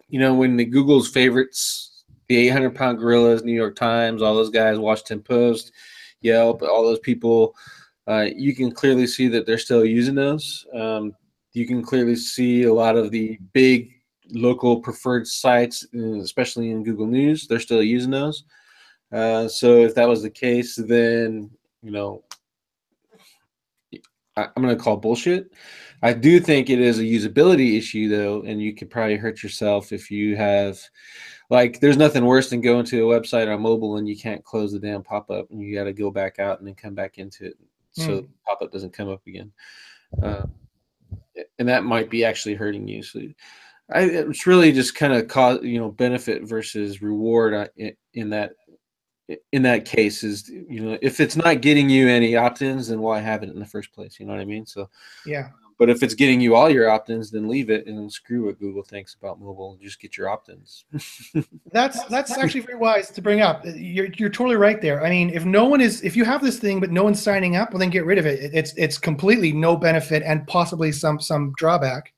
B: you know, when the Google's favorites, the 800 pound gorillas, New York Times, all those guys, Washington Post, Yelp, all those people, uh, you can clearly see that they're still using those. Um, you can clearly see a lot of the big local preferred sites, especially in Google News, they're still using those. Uh, so if that was the case, then you know, I, I'm going to call bullshit. I do think it is a usability issue though, and you could probably hurt yourself if you have like there's nothing worse than going to a website on mobile and you can't close the damn pop-up and you got to go back out and then come back into it so
A: Hmm.
B: the pop-up doesn't come up again. Uh, and that might be actually hurting you. So I, it's really just kind of cause you know benefit versus reward uh, in, in that in that case is you know if it's not getting you any opt-ins then why have it in the first place you know what i mean so
A: Yeah.
B: but if it's getting you all your opt-ins then leave it and screw what google thinks about mobile and just get your opt-ins *laughs*
A: That's that's actually very wise to bring up. You're you're totally right there. I mean, if no one is if you have this thing but no one's signing up, well then get rid of it. It- It's it's completely no benefit and possibly some some drawback.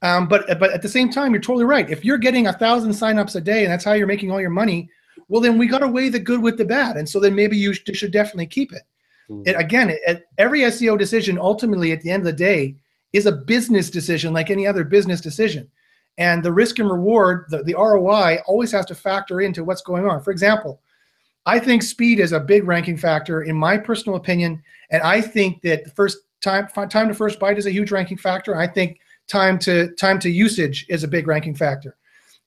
A: Um, but but at the same time, you're totally right. If you're getting a thousand signups a day and that's how you're making all your money, well then we got to weigh the good with the bad, and so then maybe you should, definitely keep it. Hmm. it again, it, every SEO decision ultimately at the end of the day is a business decision like any other business decision. And the risk and reward, the, the ROI always has to factor into what's going on. For example, I think speed is a big ranking factor in my personal opinion. And I think that the first time time to first byte is a huge ranking factor. I think time to time to usage is a big ranking factor.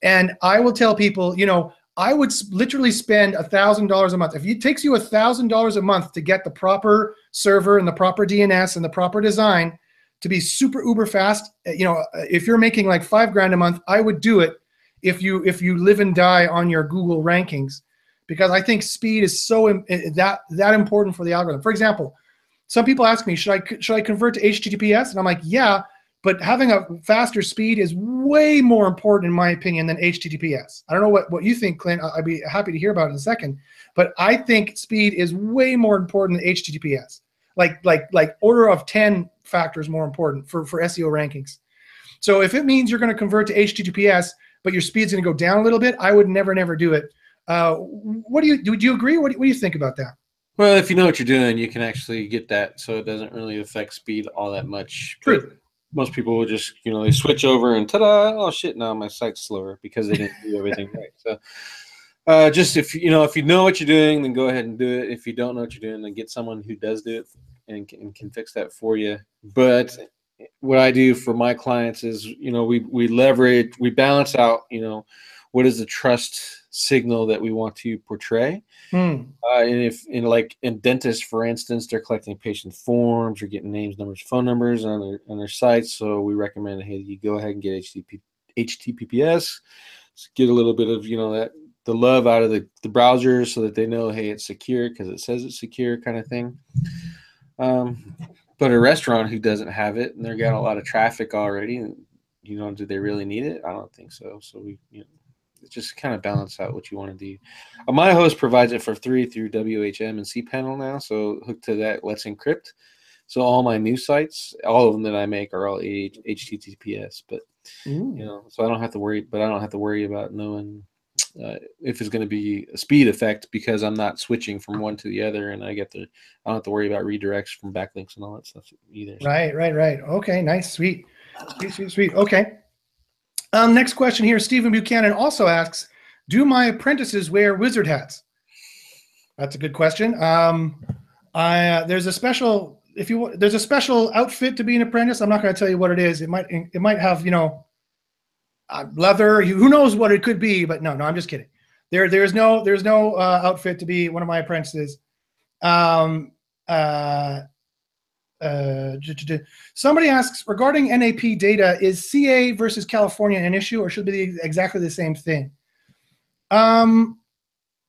A: And I will tell people, you know, I would literally spend a thousand dollars a month. If it takes you a thousand dollars a month to get the proper server and the proper DNS and the proper design to be super uber fast, uh, you know, uh, if you're making like five grand a month, I would do it if you if you live and die on your Google rankings, because I think speed is so uh, that that important for the algorithm. For example, some people ask me, should I should I convert to HTTPS? And I'm like, yeah, but having a faster speed is way more important in my opinion than HTTPS. I don't know what, what you think, Clint. I'd be happy to hear about it in a second. But I think speed is way more important than HTTPS. Like like like order of 10 factors more important for, for SEO rankings. So if it means you're going to convert to HTTPS, but your speed's going to go down a little bit, I would never, never do it. Uh, what do you do? Do you agree? What do, what do you think about that?
B: well if you know what you're doing you can actually get that so it doesn't really affect speed all that much
A: True.
B: Most people will just you know they switch over and ta-da! Oh shit now my site's slower because they didn't do everything right. So uh, just if you know if you know what you're doing then go ahead and do it. If you don't know what you're doing then get someone who does do it and, and can fix that for you. But what i do for my clients is you know we we leverage we balance out you know what is the trust signal that we want to portray
A: Hmm.
B: uh, and if in like in dentists, for instance, they're collecting patient forms or getting names, numbers, phone numbers on their on their sites. So we recommend, hey, you go ahead and get HTTP, HTTPS, get a little bit of you know that the love out of the, the browser so that they know, hey, it's secure because it says it's secure, kind of thing. Um, but a restaurant who doesn't have it and they've got a lot of traffic already, and you know, do they really need it? I don't think so. So we, you know, just kind of balance out what you want to do. Uh, my host provides it for free through WHM and cPanel now. So hooked to that, Let's Encrypt. So all my new sites, all of them that I make are all HTTPS. But you know, so I don't have to worry. But I don't have to worry about knowing uh, if it's going to be a speed effect because I'm not switching from one to the other, and I get to I don't have to worry about redirects from backlinks and all that stuff either.
A: Right, right, right. Okay, nice, sweet, sweet, sweet, sweet. Okay. Um, next question here. Stephen Buchanan also asks, "Do my apprentices wear wizard hats?" That's a good question. Um, I uh, there's a special if you there's a special outfit to be an apprentice. I'm not going to tell you what it is. It might it might have you know uh, leather. Who knows what it could be? But no, no, I'm just kidding. There there's no there's no uh, outfit to be one of my apprentices. Um, uh, uh, somebody asks regarding NAP data, is CA versus California an issue or should it be exactly the same thing? Um,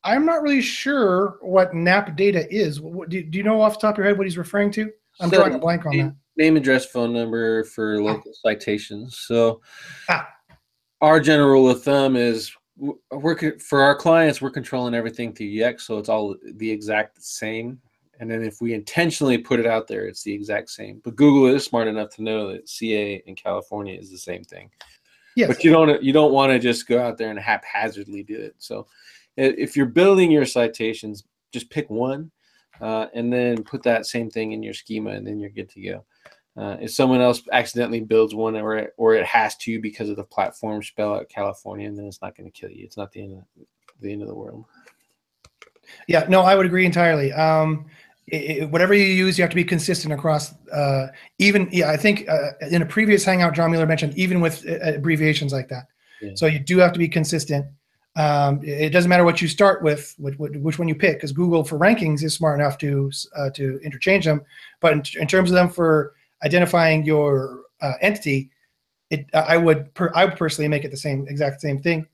A: I'm not really sure what NAP data is. What, do, do you know off the top of your head what he's referring to? I'm
B: So,
A: drawing a blank on that.
B: name, name, address, phone number for local citations. So
A: Ah.
B: our general rule of thumb is we're for our clients we're controlling everything through Yext, so it's all the exact same. And then if we intentionally put it out there, it's the exact same. But Google is smart enough to know that CA in California is the same thing. Yes. But you don't you don't want to just go out there and haphazardly do it. So if you're building your citations, just pick one uh, and then put that same thing in your schema, and then you're good to go. Uh, if someone else accidentally builds one or it, or it has to because of the platform spell out California, then it's not going to kill you. It's not the end of the end of the world.
A: Yeah, no, I would agree entirely. Um, it, whatever you use, you have to be consistent across. Uh, even yeah, I think uh, in a previous hangout, John Mueller mentioned even with uh, abbreviations like that. Yeah. So you do have to be consistent. Um, it doesn't matter what you start with, which, which one you pick, because Google for rankings is smart enough to uh, to interchange them. But in, in, terms of them for identifying your uh, entity, it I would per, I would personally make it the same exact same thing.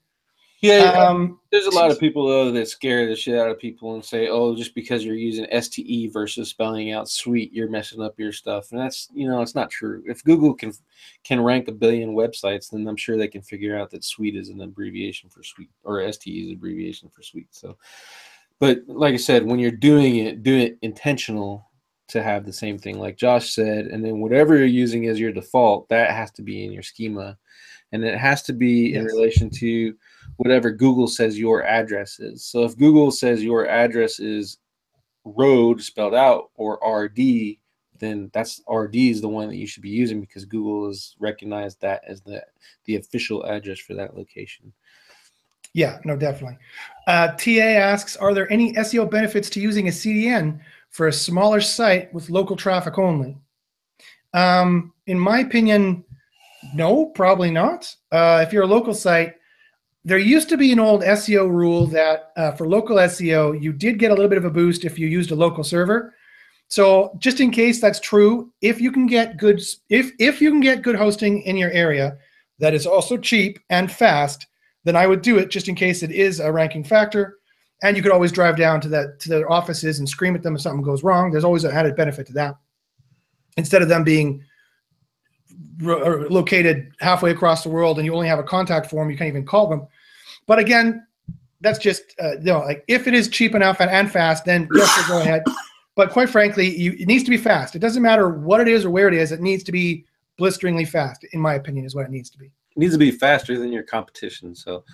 B: Yeah, um, there's a lot of people though that scare the shit out of people and say, "Oh, just because you're using STE versus spelling out suite, you're messing up your stuff." And that's you know, it's not true. If Google can can rank a billion websites, then I'm sure they can figure out that suite is an abbreviation for suite or STE is abbreviation for suite. So, but like I said, when you're doing it, do it intentional to have the same thing, like Josh said, and then whatever you're using as your default, that has to be in your schema, and it has to be yes. in relation to whatever Google says your address is. So if Google says your address is road spelled out or RD, then that's RD is the one that you should be using because Google has recognized that as the the official address for that location.
A: Yeah, no, definitely. Uh, TA asks, are there any SEO benefits to using a CDN for a smaller site with local traffic only? Um, in my opinion, no, probably not. Uh, if you're a local site, there used to be an old SEO rule that uh, for local SEO, you did get a little bit of a boost if you used a local server. So just in case that's true, if you can get good if if you can get good hosting in your area that is also cheap and fast, then I would do it just in case it is a ranking factor. And you could always drive down to that to their offices and scream at them if something goes wrong. There's always an added benefit to that. Instead of them being located halfway across the world and you only have a contact form, you can't even call them. But again, that's just uh, you know like if it is cheap enough and, and fast, then yes, go ahead. But quite frankly, you, it needs to be fast. It doesn't matter what it is or where it is. It needs to be blisteringly fast, in my opinion, is what it needs to be.
B: It needs to be faster than your competition. So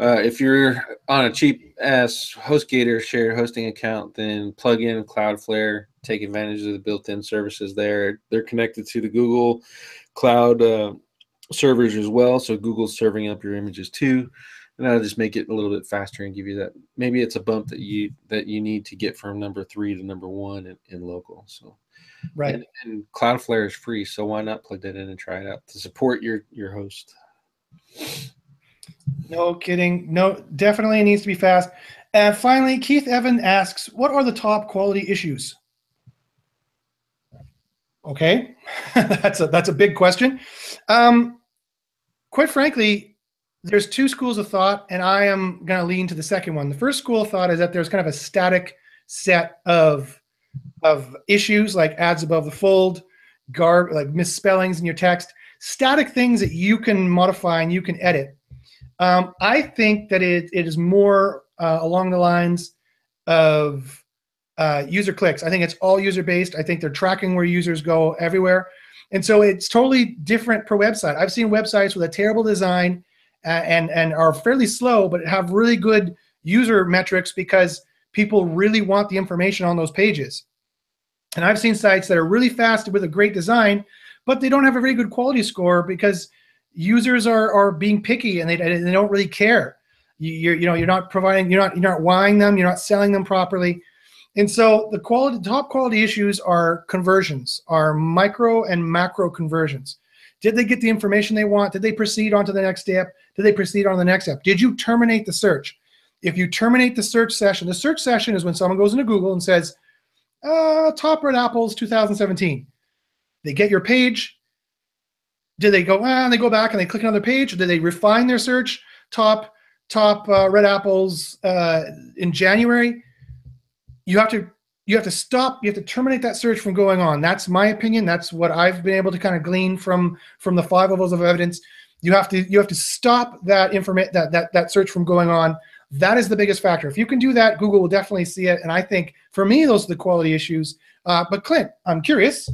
B: uh, if you're on a cheap ass HostGator shared hosting account, then plug in Cloudflare, take advantage of the built-in services there. They're connected to the Google Cloud uh, servers as well. So Google's serving up your images too. And that'll just make it a little bit faster and give you that. Maybe it's a bump that you that you need to get from number three to number one in, in local. So
A: right.
B: And, and Cloudflare is free, so why not plug that in and try it out to support your your host.
A: No kidding. No, definitely needs to be fast. And finally, Keith Evan asks, "What are the top quality issues?" Okay, *laughs* that's a that's a big question. Um, quite frankly, there's two schools of thought, and I am going to lean to the second one. The first school of thought is that there's kind of a static set of of issues like ads above the fold, garb like misspellings in your text, static things that you can modify and you can edit. Um, I think that it, it is more uh, along the lines of uh, user clicks. I think it's all user based. I think they're tracking where users go everywhere. And so it's totally different per website. I've seen websites with a terrible design uh, and, and are fairly slow, but have really good user metrics because people really want the information on those pages. And I've seen sites that are really fast with a great design, but they don't have a very good quality score because users are, are being picky and they, they don't really care. You, you're, you know, you're not providing, you're not, you're not wowing them, you're not selling them properly. And so the quality, top quality issues are conversions, are micro and macro conversions. Did they get the information they want? Did they proceed on to the next step? Did they proceed on to the next step? Did you terminate the search? If you terminate the search session, the search session is when someone goes into Google and says, uh, top red apples 2017. They get your page. Did they go, ah, and they go back and they click another page? Or did they refine their search? Top, top uh, red apples uh, in January you have to you have to stop you have to terminate that search from going on that's my opinion that's what i've been able to kind of glean from from the five levels of evidence You have to you have to stop that information that, that that search from going on. That is the biggest factor. If you can do that, Google will definitely see it. And I think for me, those are the quality issues. Uh, but Clint, I'm curious,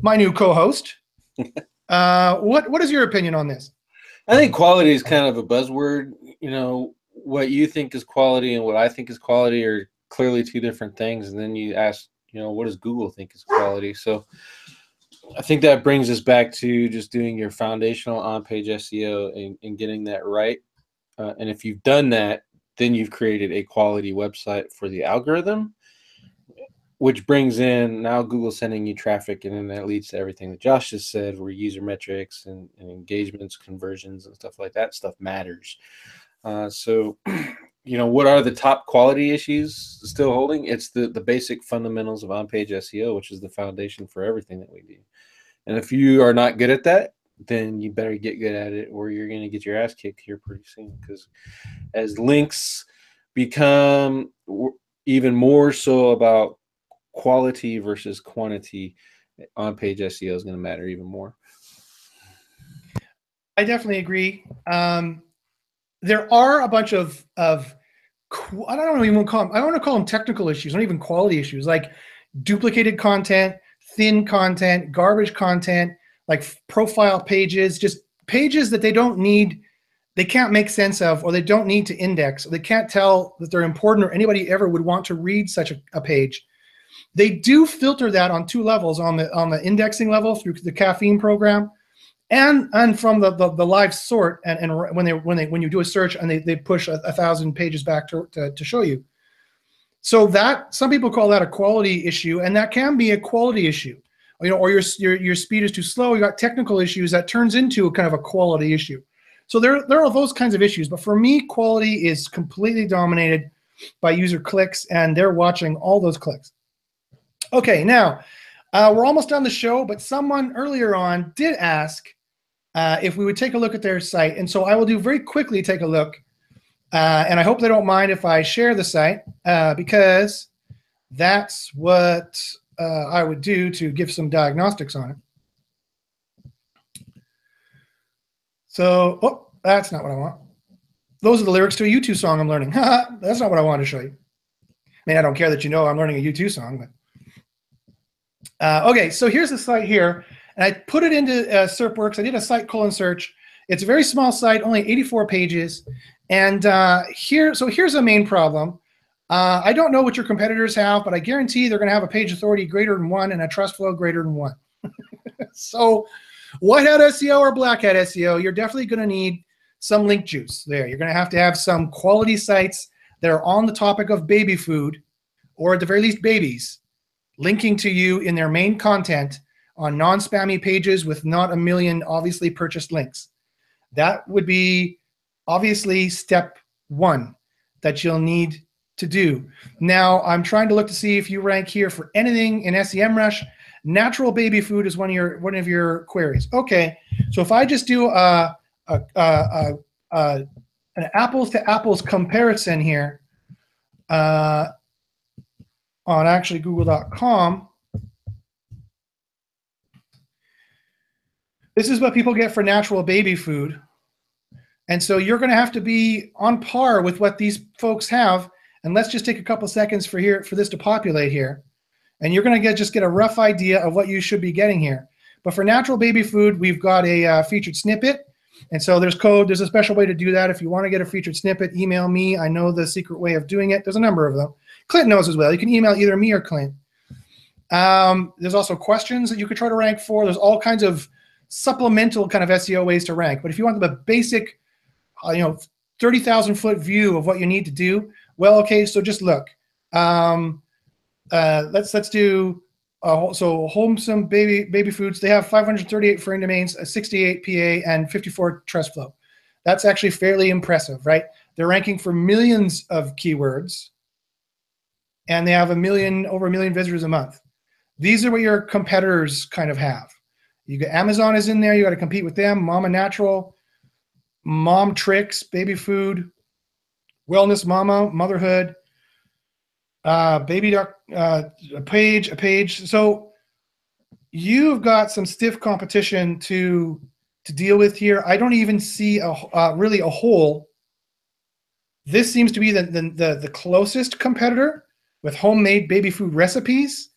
A: my new co-host, *laughs* uh, what what is your opinion on this?
B: I think quality is kind of a buzzword. You know, what you think is quality and what I think is quality are clearly two different things. And then you ask, you know, what does Google think is quality? So I think that brings us back to just doing your foundational on page SEO and, and, getting that right. Uh, and if you've done that, then you've created a quality website for the algorithm, which brings in now Google sending you traffic. And then that leads to everything that Josh just said, where user metrics and, and engagements, conversions, and stuff like that stuff matters. Uh, so, *clears throat* you know, what are the top quality issues still holding? It's the, the basic fundamentals of on page SEO, which is the foundation for everything that we do. And if you are not good at that, then you better get good at it or you're going to get your ass kicked here pretty soon. Because as links become even more so about quality versus quantity, on page SEO is going to matter even more.
A: I definitely agree. Um, there are a bunch of of I don't even call them I don't want to call them technical issues, not even quality issues, like duplicated content, thin content, garbage content, like profile pages, just pages that they don't need, they can't make sense of, or they don't need to index, or they can't tell that they're important, or anybody ever would want to read such a, a page. They do filter that on two levels on the on the indexing level through the caffeine program and and from the, the, the, live sort and, and when they when they when you do a search and they, they push a, a thousand pages back to, to, to show you. So that some people call that a quality issue and that can be a quality issue. You know or your your, your speed is too slow you got technical issues that turns into kind of a quality issue. So there there are those kinds of issues but for me quality is completely dominated by user clicks and they're watching all those clicks. Okay now uh, we're almost done the show, but someone earlier on did ask uh, if we would take a look at their site. And so I will do very quickly take a look. Uh, and I hope they don't mind if I share the site uh, because that's what uh, I would do to give some diagnostics on it. So, oh, that's not what I want. Those are the lyrics to a U2 song I'm learning. *laughs* that's not what I wanted to show you. I mean, I don't care that you know I'm learning a U2 song, but uh, okay, so here's the site here. And I put it into uh, SERPWorks. I did a site colon search. It's a very small site, only 84 pages. And uh, here, so here's the main problem. Uh, I don't know what your competitors have, but I guarantee they're going to have a page authority greater than one and a trust flow greater than one. *laughs* so white hat SEO or black hat SEO, you're definitely going to need some link juice there. You're going to have to have some quality sites that are on the topic of baby food, or at the very least babies, linking to you in their main content on non-spammy pages with not a million obviously purchased links. That would be obviously step one that you'll need to do. Now, I'm trying to look to see if you rank here for anything in SEMrush. Natural baby food is one of your one of your queries. Okay, so if I just do a, a, a, a an apples to apples comparison here, uh, on actually google.com. This is what people get for natural baby food. And so you're going to have to be on par with what these folks have. And let's just take a couple seconds for here for this to populate here. And you're going to get just get a rough idea of what you should be getting here. But for natural baby food, we've got a uh, featured snippet. And so there's code. There's a special way to do that. If you want to get a featured snippet, email me. I know the secret way of doing it. There's a number of them. Clint knows as well. You can email either me or Clint. Um, there's also questions that you could try to rank for. There's all kinds of supplemental kind of SEO ways to rank. But if you want the basic, uh, you know, 30,000 foot view of what you need to do, well, okay, so just look. Um, uh, let's let's do uh, so wholesome baby baby foods. They have 538 referring domains, 68 PA, and 54 trust flow. That's actually fairly impressive, right? They're ranking for millions of keywords and they have a million over a million visitors a month. These are what your competitors kind of have. You got Amazon is in there. You got to compete with them. Mama Natural, Mom Tricks, Baby Food, Wellness Mama, Motherhood, uh, Baby Duck, uh, a page, a page. So you've got some stiff competition to to deal with here. I don't even see a uh, really a hole. This seems to be the, the, the, the closest competitor with homemade baby food recipes.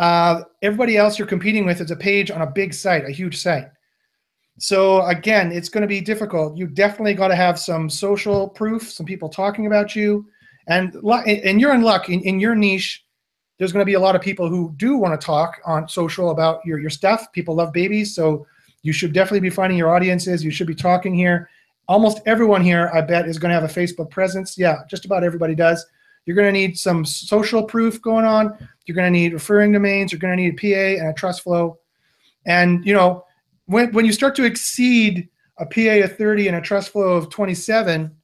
A: Uh, everybody else you're competing with is a page on a big site, a huge site. So again, it's going to be difficult. You definitely got to have some social proof, some people talking about you, and and you're in luck in, in your niche. There's going to be a lot of people who do want to talk on social about your your stuff. People love babies, so you should definitely be finding your audiences. You should be talking here. Almost everyone here, I bet, is going to have a Facebook presence. Yeah, just about everybody does. You're going to need some social proof going on. You're going to need referring domains. You're going to need a PA and a trust flow. And you know, when when you start to exceed a PA of 30 and a trust flow of 27,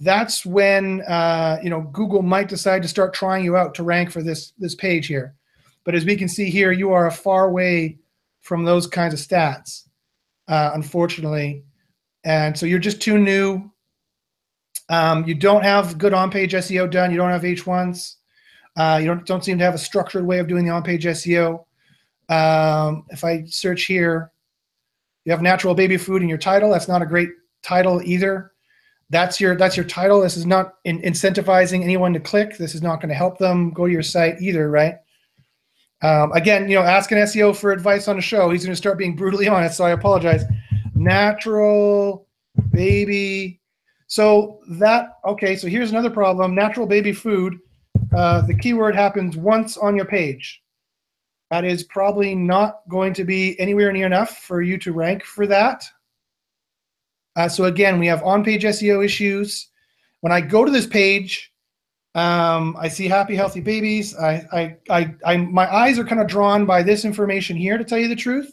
A: that's when uh, you know Google might decide to start trying you out to rank for this this page here. But as we can see here, you are a far way from those kinds of stats, uh, unfortunately. And so you're just too new. Um, you don't have good on-page SEO done. You don't have H1s. Uh, you don't, don't seem to have a structured way of doing the on-page SEO. Um, if I search here, you have natural baby food in your title. That's not a great title either. That's your that's your title. This is not in, incentivizing anyone to click. This is not going to help them go to your site either, right? Um, again, you know, ask an SEO for advice on a show. He's going to start being brutally honest, so I apologize. Natural baby. So that okay. So here's another problem. Natural baby food. Uh, the keyword happens once on your page. That is probably not going to be anywhere near enough for you to rank for that. Uh, so again, we have on-page SEO issues. When I go to this page, um, I see happy, healthy babies. I, I, I, I, my eyes are kind of drawn by this information here, to tell you the truth,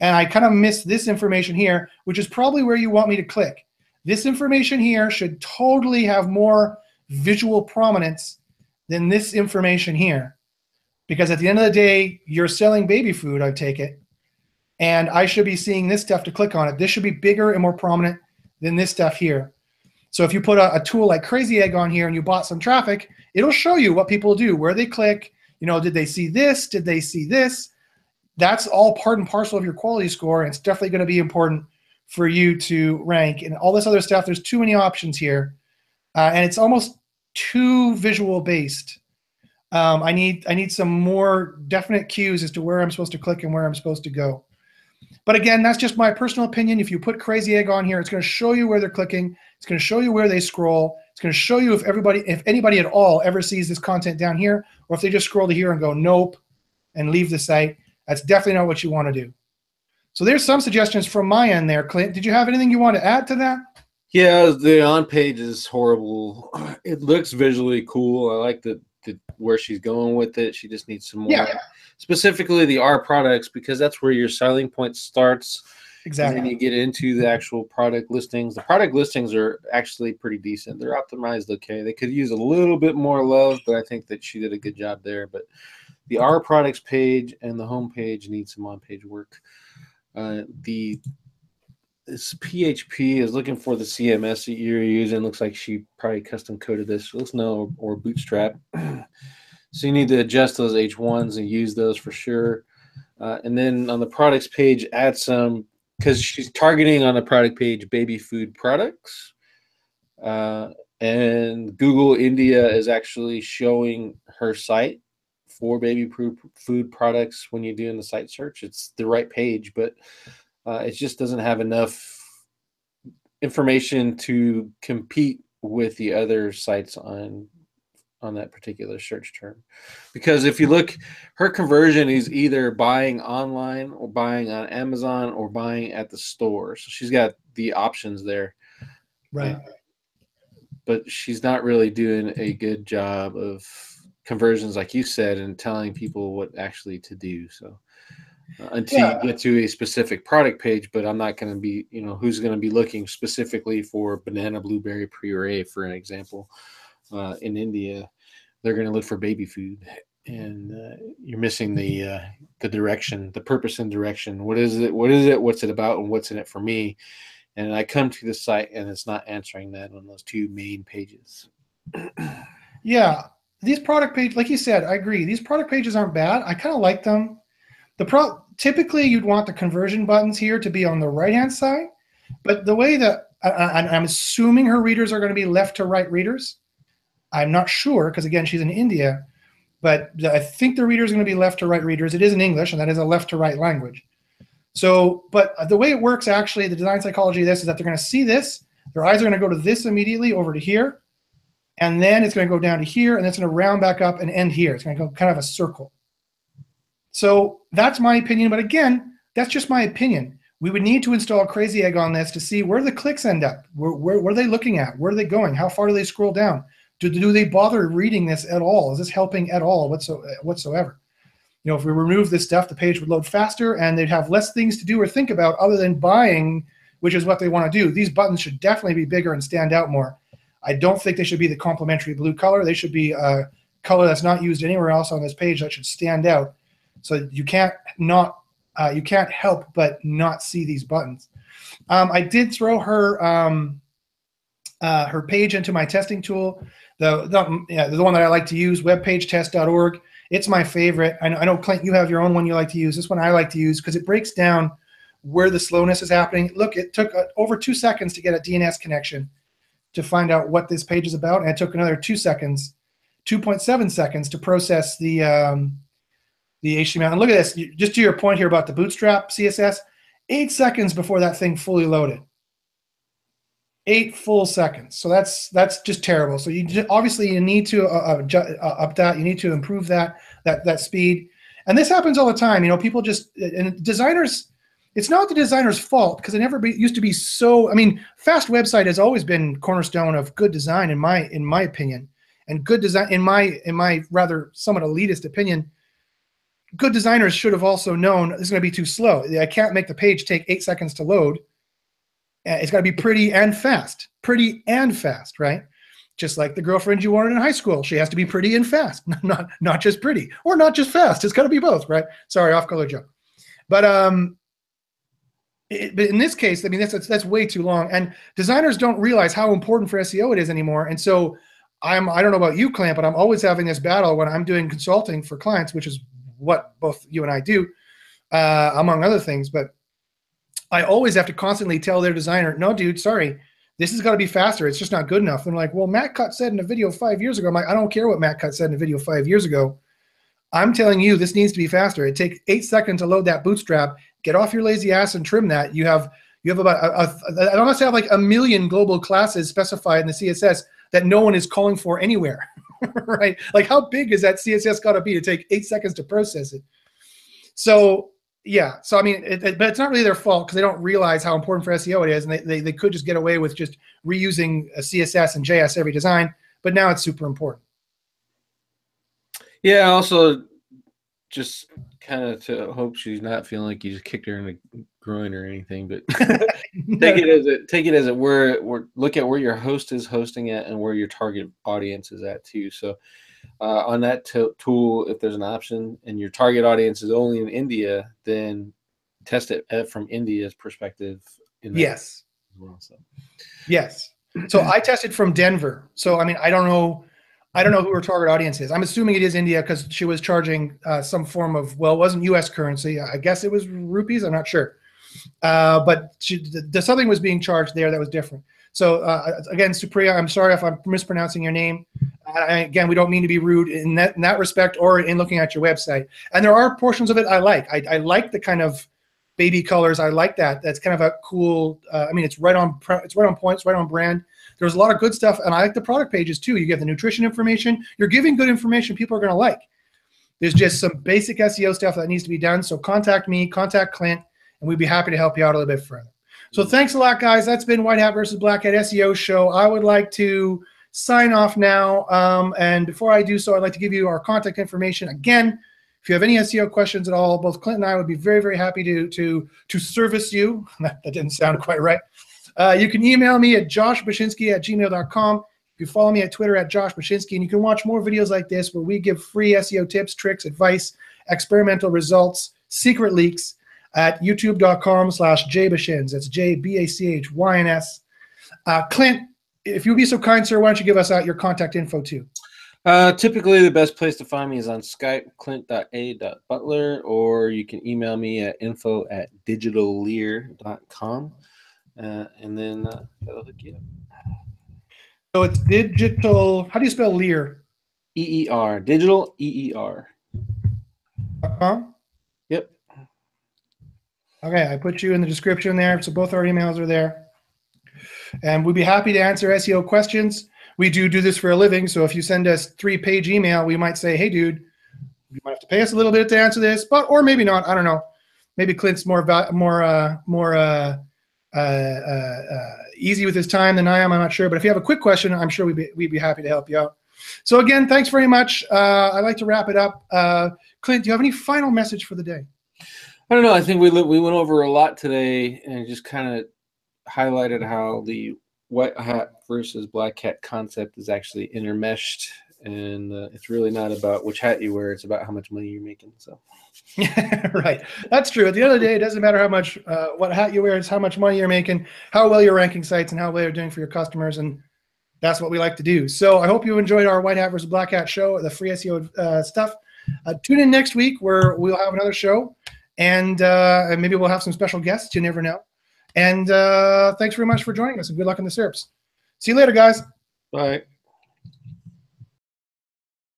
A: and I kind of miss this information here, which is probably where you want me to click. This information here should totally have more visual prominence than this information here, because at the end of the day, you're selling baby food. I take it, and I should be seeing this stuff to click on it. This should be bigger and more prominent than this stuff here. So if you put a, a, tool like Crazy Egg on here and you bought some traffic, it'll show you what people do, where they click. You know, did they see this? Did they see this? That's all part and parcel of your quality score. And it's definitely going to be important for you to rank. And all this other stuff, there's too many options here. Uh, and it's almost too visual based. Um, I need I need some more definite cues as to where I'm supposed to click and where I'm supposed to go. But again, that's just my personal opinion. If you put Crazy Egg on here, it's going to show you where they're clicking. It's going to show you where they scroll. It's going to show you if everybody, if anybody at all ever sees this content down here, or if they just scroll to here and go nope and leave the site. That's definitely not what you want to do. So there's some suggestions from my end there, Clint. Did you have anything you want to add to that?
B: Yeah, the on page is horrible. *clears throat* It looks visually cool. I like the, the where she's going with it. She just needs some more. Yeah. Specifically the R products because that's where your selling point starts
A: Exactly.
B: And you get into the actual product listings. The product listings are actually pretty decent. They're optimized okay. They could use a little bit more love, but I think that she did a good job there. But the R products page and the home page need some on page work. Uh, the this PHP is looking for the CMS that you're using. Looks like she probably custom coded this. Let's know or Bootstrap. *clears throat* so you need to adjust those H1s and use those for sure. Uh, and then on the products page, add some because she's targeting on the product page baby food products. Uh, and Google India is actually showing her site for baby proof food products when you're doing the site search. It's the right page, but uh, it just doesn't have enough information to compete with the other sites on on that particular search term. Because if you look, her conversion is either buying online or buying on Amazon or buying at the store. So she's got the options there.
A: Right. Uh,
B: but she's not really doing a good job of conversions, like you said, and telling people what actually to do. So uh, until yeah. you get to a specific product page, but I'm not going to be, you know, who's going to be looking specifically for banana blueberry puree, for an example uh, in India, they're going to look for baby food, and uh, you're missing the *laughs* uh, the direction, the purpose and direction. What is it? What is it? What's it about? And what's in it for me? And I come to the site, and it's not answering that on those two main pages.
A: yeah, these product pages, like you said, I agree. These product pages aren't bad. I kind of like them. the pro typically you'd want the conversion buttons here to be on the right hand side, but the way that I, I'm assuming her readers are going to be left to right readers. I'm not sure because again she's in India, but I think the readers are going to be left to right readers. It is in English and that is a left to right language. So, but the way it works actually, the design psychology of this is that they're going to see this, their eyes are going to go to this immediately over to here, and then it's going to go down to here, and it's going to round back up and end here. It's going to go kind of a circle. So that's my opinion. But again, that's just my opinion. We would need to install Crazy Egg on this to see where the clicks end up. Where, where, where are they looking at? Where are they going? How far do they scroll down? Do, do they bother reading this at all? Is this helping at all whatsoever? You know, if we remove this stuff, the page would load faster and they'd have less things to do or think about other than buying, which is what they want to do. These buttons should definitely be bigger and stand out more. I don't think they should be the complementary blue color. They should be a color that's not used anywhere else on this page that should stand out. So you can't not uh, you can't help but not see these buttons. Um, I did throw her um, uh, her page into my testing tool, the the, yeah, the one that I like to use, webpagetest.org. It's my favorite. I know, I know, Clint, you have your own one you like to use. This one I like to use because it breaks down where the slowness is happening. Look, it took uh, over two seconds to get a DNS connection to find out what this page is about, and it took another two seconds, 2.7 seconds to process the um, the HTML. And look at this, just to your point here about the Bootstrap CSS, eight seconds before that thing fully loaded. Eight full seconds. So that's that's just terrible. So you just, obviously you need to uh, uh, uh, up that. You need to improve that that that speed. And this happens all the time. You know, people just and designers it's not the designer's fault because it never be, used to be so. I mean, fast website has always been cornerstone of good design in my in my opinion, and good design in my in my rather somewhat elitist opinion. Good designers should have also known this is going to be too slow. I can't make the page take eight seconds to load. Uh, it's got to be pretty and fast, pretty and fast, right? Just like the girlfriend you wanted in high school, she has to be pretty and fast, *laughs* not not just pretty or not just fast. It's got to be both, right? Sorry, off color joke. But um, it, but in this case, I mean, that's, that's, way too long. And designers don't realize how important for SEO it is anymore. And so I'm, I don't know about you, Clint, but I'm always having this battle when I'm doing consulting for clients, which is what both you and I do, uh, among other things. But I always have to constantly tell their designer, no, dude, sorry, this has got to be faster. It's just not good enough. And like, well, Matt Cutts said in a video five years ago. I'm like, I don't care what Matt Cutts said in a video five years ago. I'm telling you, this needs to be faster. It takes eight seconds to load that bootstrap get off your lazy ass and trim that. You have you have about a, a, I to have like a million global classes specified in the CSS that no one is calling for anywhere, *laughs* right? Like how big is that CSS got to be to take eight seconds to process it? So yeah, so I mean, it, it, but it's not really their fault because they don't realize how important for SEO it is, and they, they, they could just get away with just reusing a CSS and JS every design, but now it's super important.
B: Yeah, also just kind of to hope she's not feeling like you just kicked her in the groin or anything, but *laughs* take it as it take it as it were. We're look at where your host is hosting at and where your target audience is at too. So uh, on that tool, if there's an option and your target audience is only in India, then test it uh, from India's perspective.
A: yes. Well, so. Yes. So I tested from Denver. So I mean, I don't know I don't know who her target audience is. I'm assuming it is India because she was charging uh, some form of well, it wasn't U.S. currency. I guess it was rupees. I'm not sure, uh, but she, the, the, something was being charged there that was different. So uh, again, Supriya, I'm sorry if I'm mispronouncing your name. I, again, we don't mean to be rude in that, in that respect or in looking at your website. And there are portions of it I like. I, I like the kind of baby colors. I like that. That's kind of a cool. Uh, I mean, it's right on. It's right on point. It's right on brand. There's a lot of good stuff, and I like the product pages too. You get the nutrition information. You're giving good information people are going to like. There's just some basic SEO stuff that needs to be done. So contact me, contact Clint, and we'd be happy to help you out a little bit further. So thanks a lot, guys. That's been White Hat versus Black Hat SEO show. I would like to sign off now. Um, and before I do so, I'd like to give you our contact information again. If you have any SEO questions at all, both Clint and I would be very, very happy to to to service you. *laughs* that didn't sound quite right. Uh, you can email me at joshbachynski at gmail.com. You can follow me at Twitter at Josh and you can watch more videos like this where we give free SEO tips, tricks, advice, experimental results, secret leaks at youtube.com slash jbachins. That's J-B-A-C-H-Y-N-S. Uh, Clint, if you'd be so kind, sir, why don't you give us out your contact info too?
B: Uh, typically, the best place to find me is on Skype, clint.a.butler, or you can email me at info at digitaleer.com. Uh, and then uh, that'll hook you up.
A: So it's digital. How do you spell Lear?
B: E E R, digital E E R.
A: com?
B: Yep.
A: Okay, I put you in the description there, so both our emails are there. And we'd be happy to answer SEO questions. We do do this for a living, so if you send us three-page email, we might say, "Hey, dude, you might have to pay us a little bit to answer this," but or maybe not. I don't know. Maybe Clint's more more uh, more uh, uh, uh, uh, easy with his time than I am. I'm not sure, but if you have a quick question, I'm sure we'd be, we'd be happy to help you out. So again, thanks very much. Uh, I'd like to wrap it up. Uh, Clint, do you have any final message for the day?
B: I don't know. I think we we went over a lot today and just kind of highlighted how the white hat versus black hat concept is actually intermeshed, and uh, it's really not about which hat you wear; it's about how much money you're making. So, *laughs*
A: right, that's true. At the end of the day, it doesn't matter how much uh, what hat you wear; it's how much money you're making, how well you're ranking sites, and how well you're doing for your customers, and that's what we like to do. So, I hope you enjoyed our white hat versus black hat show, the free SEO uh, stuff. Uh, tune in next week where we'll have another show, and uh, maybe we'll have some special guests. You never know. And uh, thanks very much for joining us, and good luck in the SERPs. See you later, guys.
B: bye.